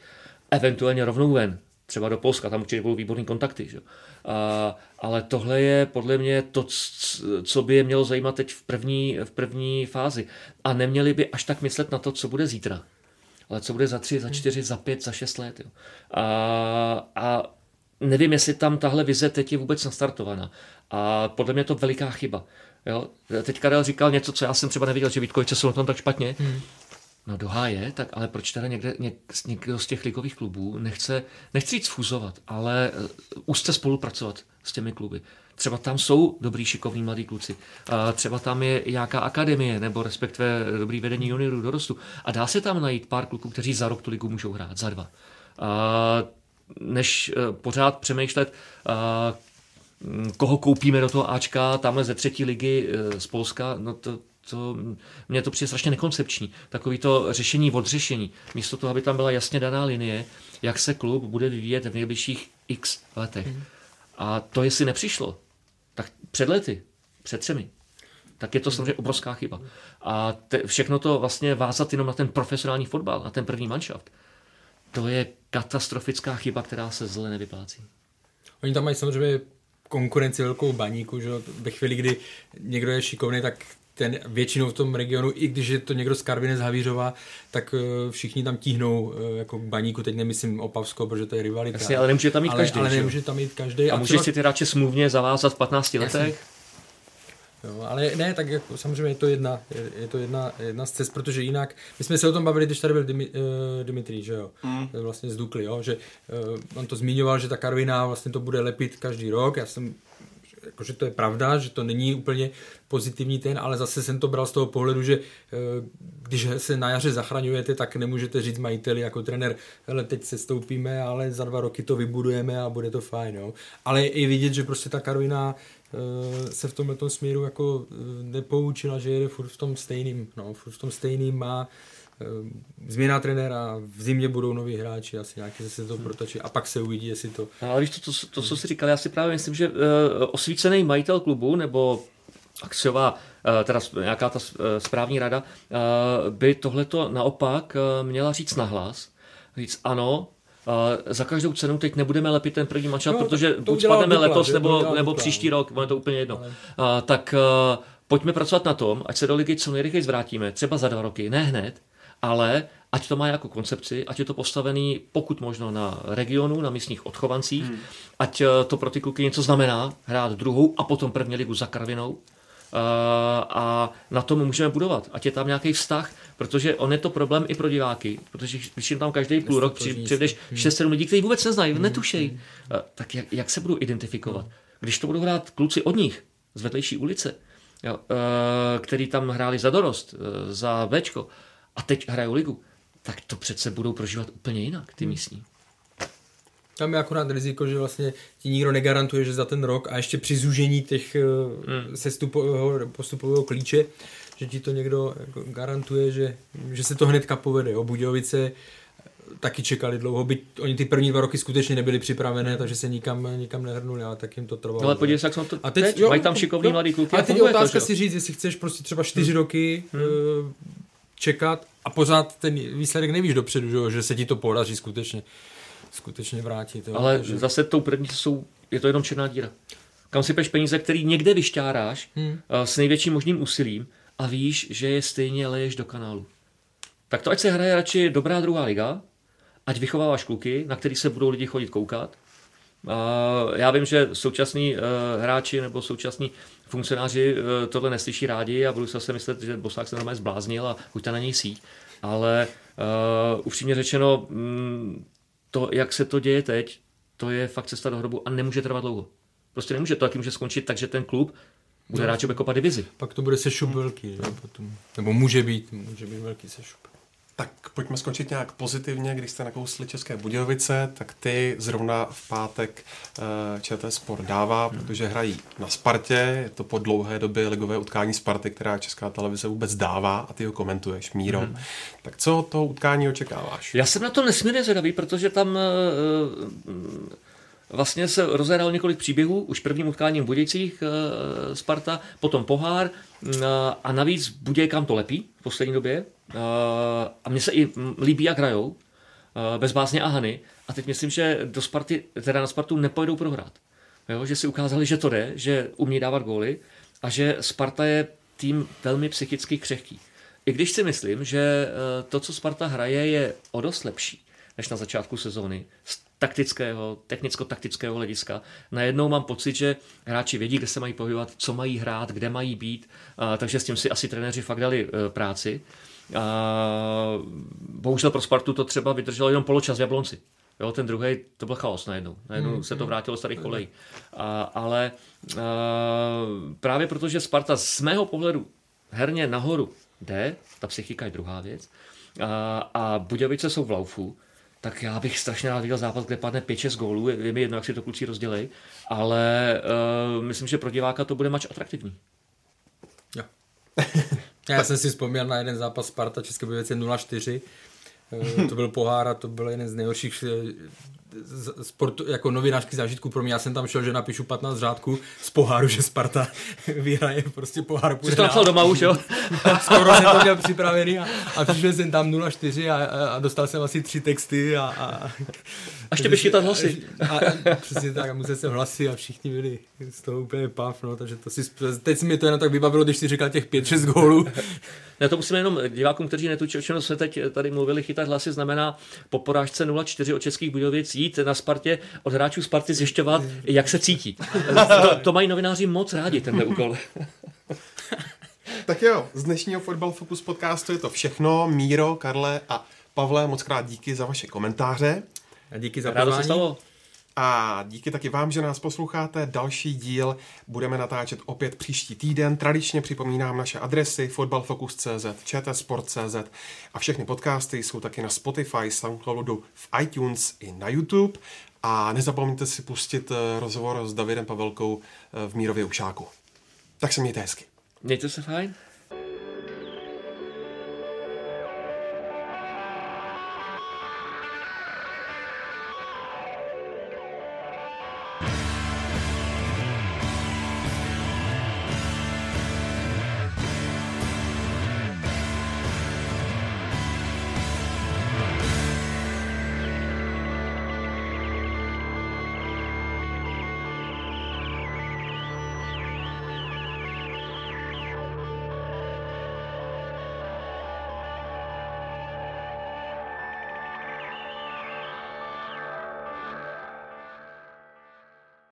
Eventuálně rovnou ven, třeba do Polska, tam určitě budou výborný kontakty. Že? A, ale tohle je podle mě to, co by je mělo zajímat teď v první, v první fázi. A neměli by až tak myslet na to, co bude zítra. Ale co bude za tři, za čtyři, za pět, za šest let. Jo. A, a nevím, jestli tam tahle vize teď je vůbec nastartovaná. A podle mě je to veliká chyba. Jo? Teď Karel říkal něco, co já jsem třeba nevěděl, že Vítkovice jsou na tom tak špatně. Hmm. No dohá je, tak ale proč teda někde, něk, někdo z těch ligových klubů nechce, nechci jít sfuzovat, ale úzce spolupracovat s těmi kluby. Třeba tam jsou dobrý, šikovní mladí kluci. A třeba tam je nějaká akademie, nebo respektive dobrý vedení juniorů dorostu. A dá se tam najít pár kluků, kteří za rok tu ligu můžou hrát, za dva. A než uh, pořád přemýšlet, uh, koho koupíme do toho Ačka, tamhle ze třetí ligy z Polska, no to, to, mně to přijde strašně nekoncepční. Takový to řešení od řešení. Místo toho, aby tam byla jasně daná linie, jak se klub bude vyvíjet v nejbližších x letech. Mm. A to, jestli nepřišlo, tak před lety, před třemi, tak je to samozřejmě obrovská chyba. A te, všechno to vlastně vázat jenom na ten profesionální fotbal, na ten první manšaft, to je katastrofická chyba, která se zle nevyplácí. Oni tam mají samozřejmě konkurenci velkou baníku, že ve chvíli, kdy někdo je šikovný, tak ten většinou v tom regionu, i když je to někdo z Karviny z Havířova, tak uh, všichni tam tíhnou uh, jako k baníku, teď nemyslím Opavsko, protože to je rivalita. Jasně, ale nemůže tam mít ale, každý. Ale nemůže tam mít každý. A, a můžeš třeba... si ty hráče smluvně zavázat v 15 Jasně. Jo, ale ne, tak jako, samozřejmě je to jedna, je, je to jedna, jedna z cest, protože jinak, my jsme se o tom bavili, když tady byl Dimi, uh, Dimitrij, že jo, mm. vlastně z Dukly, jo, že uh, on to zmiňoval, že ta Karvina vlastně to bude lepit každý rok, já jsem jakože to je pravda, že to není úplně pozitivní ten, ale zase jsem to bral z toho pohledu, že eh, když se na jaře zachraňujete, tak nemůžete říct majiteli jako trenér, hele, teď se stoupíme, ale za dva roky to vybudujeme a bude to fajn. Jo. Ale i vidět, že prostě ta Karvina eh, se v tomhle směru jako eh, nepoučila, že jede furt v tom stejným, no, furt v tom stejným má změna trenéra, v zimě budou noví hráči, asi nějaký zase to protočí a pak se uvidí, jestli to... No, ale víš, to, to, to, co jsi říkal, já si právě myslím, že uh, osvícený majitel klubu nebo akciová, uh, teda nějaká ta uh, správní rada, uh, by tohleto naopak měla říct nahlas, říct ano, Uh, za každou cenu teď nebudeme lepit ten první manšaft, no, protože buď spadneme letos nebo, nebo příští rok, je to úplně jedno. Ale... Uh, tak uh, pojďme pracovat na tom, ať se do ligy co nejrychleji zvrátíme, třeba za dva roky, ne hned, ale ať to má jako koncepci, ať je to postavený pokud možno na regionu, na místních odchovancích, hmm. ať eh, to pro ty kluky něco znamená, hrát druhou a potom první ligu za Karvinou, Uh, a na tom můžeme budovat. Ať je tam nějaký vztah, protože on je to problém i pro diváky, protože když jim tam každý půl rok přijdeš hmm. 6-7 lidí, kteří vůbec neznají, hmm. netušejí, hmm. uh, tak jak, jak se budou identifikovat? Hmm. Když to budou hrát kluci od nich, z vedlejší ulice, jo, který tam hráli za dorost, za Včko, a teď hrajou ligu, tak to přece budou prožívat úplně jinak, ty hmm. místní. Tam je akorát riziko, že vlastně ti nikdo negarantuje, že za ten rok a ještě při zúžení těch eh, hmm. sestupového postupového klíče, že ti to někdo jako garantuje, že, že se to hnedka povede. Jo. Budějovice eh, taky čekali dlouho, byť oni ty první dva roky skutečně nebyli připravené, takže se nikam, nikam nehrnuli, ale tak jim to trvalo. Ale podívej se, jak jsou to a teď, teď jo, mají tam šikovný jo, mladý kluky. A teď je otázka to, si říct, jestli chceš prostě třeba čtyři hmm. roky hmm. Uh, čekat a pořád ten výsledek nevíš dopředu, že, že se ti to podaří skutečně, skutečně vrátit. Jo. Ale Takže... zase tou první jsou, je to jenom černá díra. Kam si peš peníze, který někde vyšťáráš hmm. s největším možným úsilím a víš, že je stejně leješ do kanálu. Tak to ať se hraje radši dobrá druhá liga, ať vychováváš kluky, na který se budou lidi chodit koukat. Já vím, že současní eh, hráči nebo současní funkcionáři eh, tohle neslyší rádi a budu se myslet, že Bosák se normálně zbláznil a chuťte na něj síť. Ale uh, upřímně řečeno, mm, to, jak se to děje teď, to je fakt cesta do hrobu a nemůže trvat dlouho. Prostě nemůže to taky může skončit tak, že ten klub bude no. hráč jako divizi. Pak to bude sešup velký, že? Potom. nebo může být, může být velký sešup. Tak pojďme skončit nějak pozitivně, když jste nakousli České Budějovice, tak ty zrovna v pátek uh, ČT Sport dává, hmm. protože hrají na Spartě, je to po dlouhé době ligové utkání Sparty, která Česká televize vůbec dává a ty ho komentuješ, Míro. Hmm. Tak co toho utkání očekáváš? Já jsem na to nesmírně zvědavý, protože tam uh, vlastně se rozehrálo několik příběhů, už prvním utkáním v Budějcích Sparta, potom pohár a navíc Budějkám to lepí v poslední době, Uh, a mně se i líbí, jak hrajou, uh, bez bázně a Hany. A teď myslím, že do Sparty, teda na Spartu nepojedou prohrát. Jo, že si ukázali, že to jde, že umí dávat góly a že Sparta je tým velmi psychicky křehký. I když si myslím, že to, co Sparta hraje, je o dost lepší než na začátku sezóny. Taktického, technicko-taktického hlediska. Najednou mám pocit, že hráči vědí, kde se mají pohybovat, co mají hrát, kde mají být, takže s tím si asi trenéři fakt dali práci. A bohužel pro Spartu to třeba vydrželo jenom poločas v Jablonci. Jo, ten druhý, to byl chaos najednou. Najednou hmm. se to vrátilo starých kolej. A, ale a, právě protože Sparta z mého pohledu herně nahoru jde, ta psychika je druhá věc, a, a Budějovice jsou v laufu, tak já bych strašně rád viděl zápas, kde padne 5-6 gólů, je mi jedno, jak si to kluci rozdělej, ale uh, myslím, že pro diváka to bude mač atraktivní. Jo. [LAUGHS] Já jsem si vzpomněl na jeden zápas Sparta České Budějovice 0-4. Eh, to byl pohár a to byl jeden z nejhorších sportu, jako novinářský zážitku pro mě. Já jsem tam šel, že napíšu 15 řádků z poháru, že Sparta [LAUGHS] vyhraje prostě pohár. Jsi to napsal doma už, jo? [LAUGHS] Skoro jsem to měl připravený a, a přišel jsem tam 0,4 a, a, dostal jsem asi tři texty a... A, a ještě bych chytat hlasy. A, a, přesně tak, a musel jsem hlasy a všichni byli z toho úplně pav, no, takže to si, teď si mi to jenom tak vybavilo, když si říkal těch 5-6 gólů. [LAUGHS] Já to musíme jenom divákům, kteří netučí, o čem jsme teď tady mluvili, chytat hlasy znamená po porážce 0-4 od Českých Budějovic jít na Spartě od hráčů Sparty zjišťovat, jak se cítí. [LAUGHS] To, to mají novináři moc rádi, tenhle úkol. [LAUGHS] tak jo, z dnešního Football Focus podcastu je to všechno. Míro, Karle a Pavle, moc krát díky za vaše komentáře. A díky za pozvání. A díky taky vám, že nás posloucháte. Další díl budeme natáčet opět příští týden. Tradičně připomínám naše adresy fotbalfocus.cz, čtsport.cz a všechny podcasty jsou taky na Spotify, Soundcloudu, v iTunes i na YouTube. A nezapomeňte si pustit eh, rozhovor s Davidem Pavelkou eh, v Mírově Ušáku. Tak se mějte hezky. Mějte se fajn.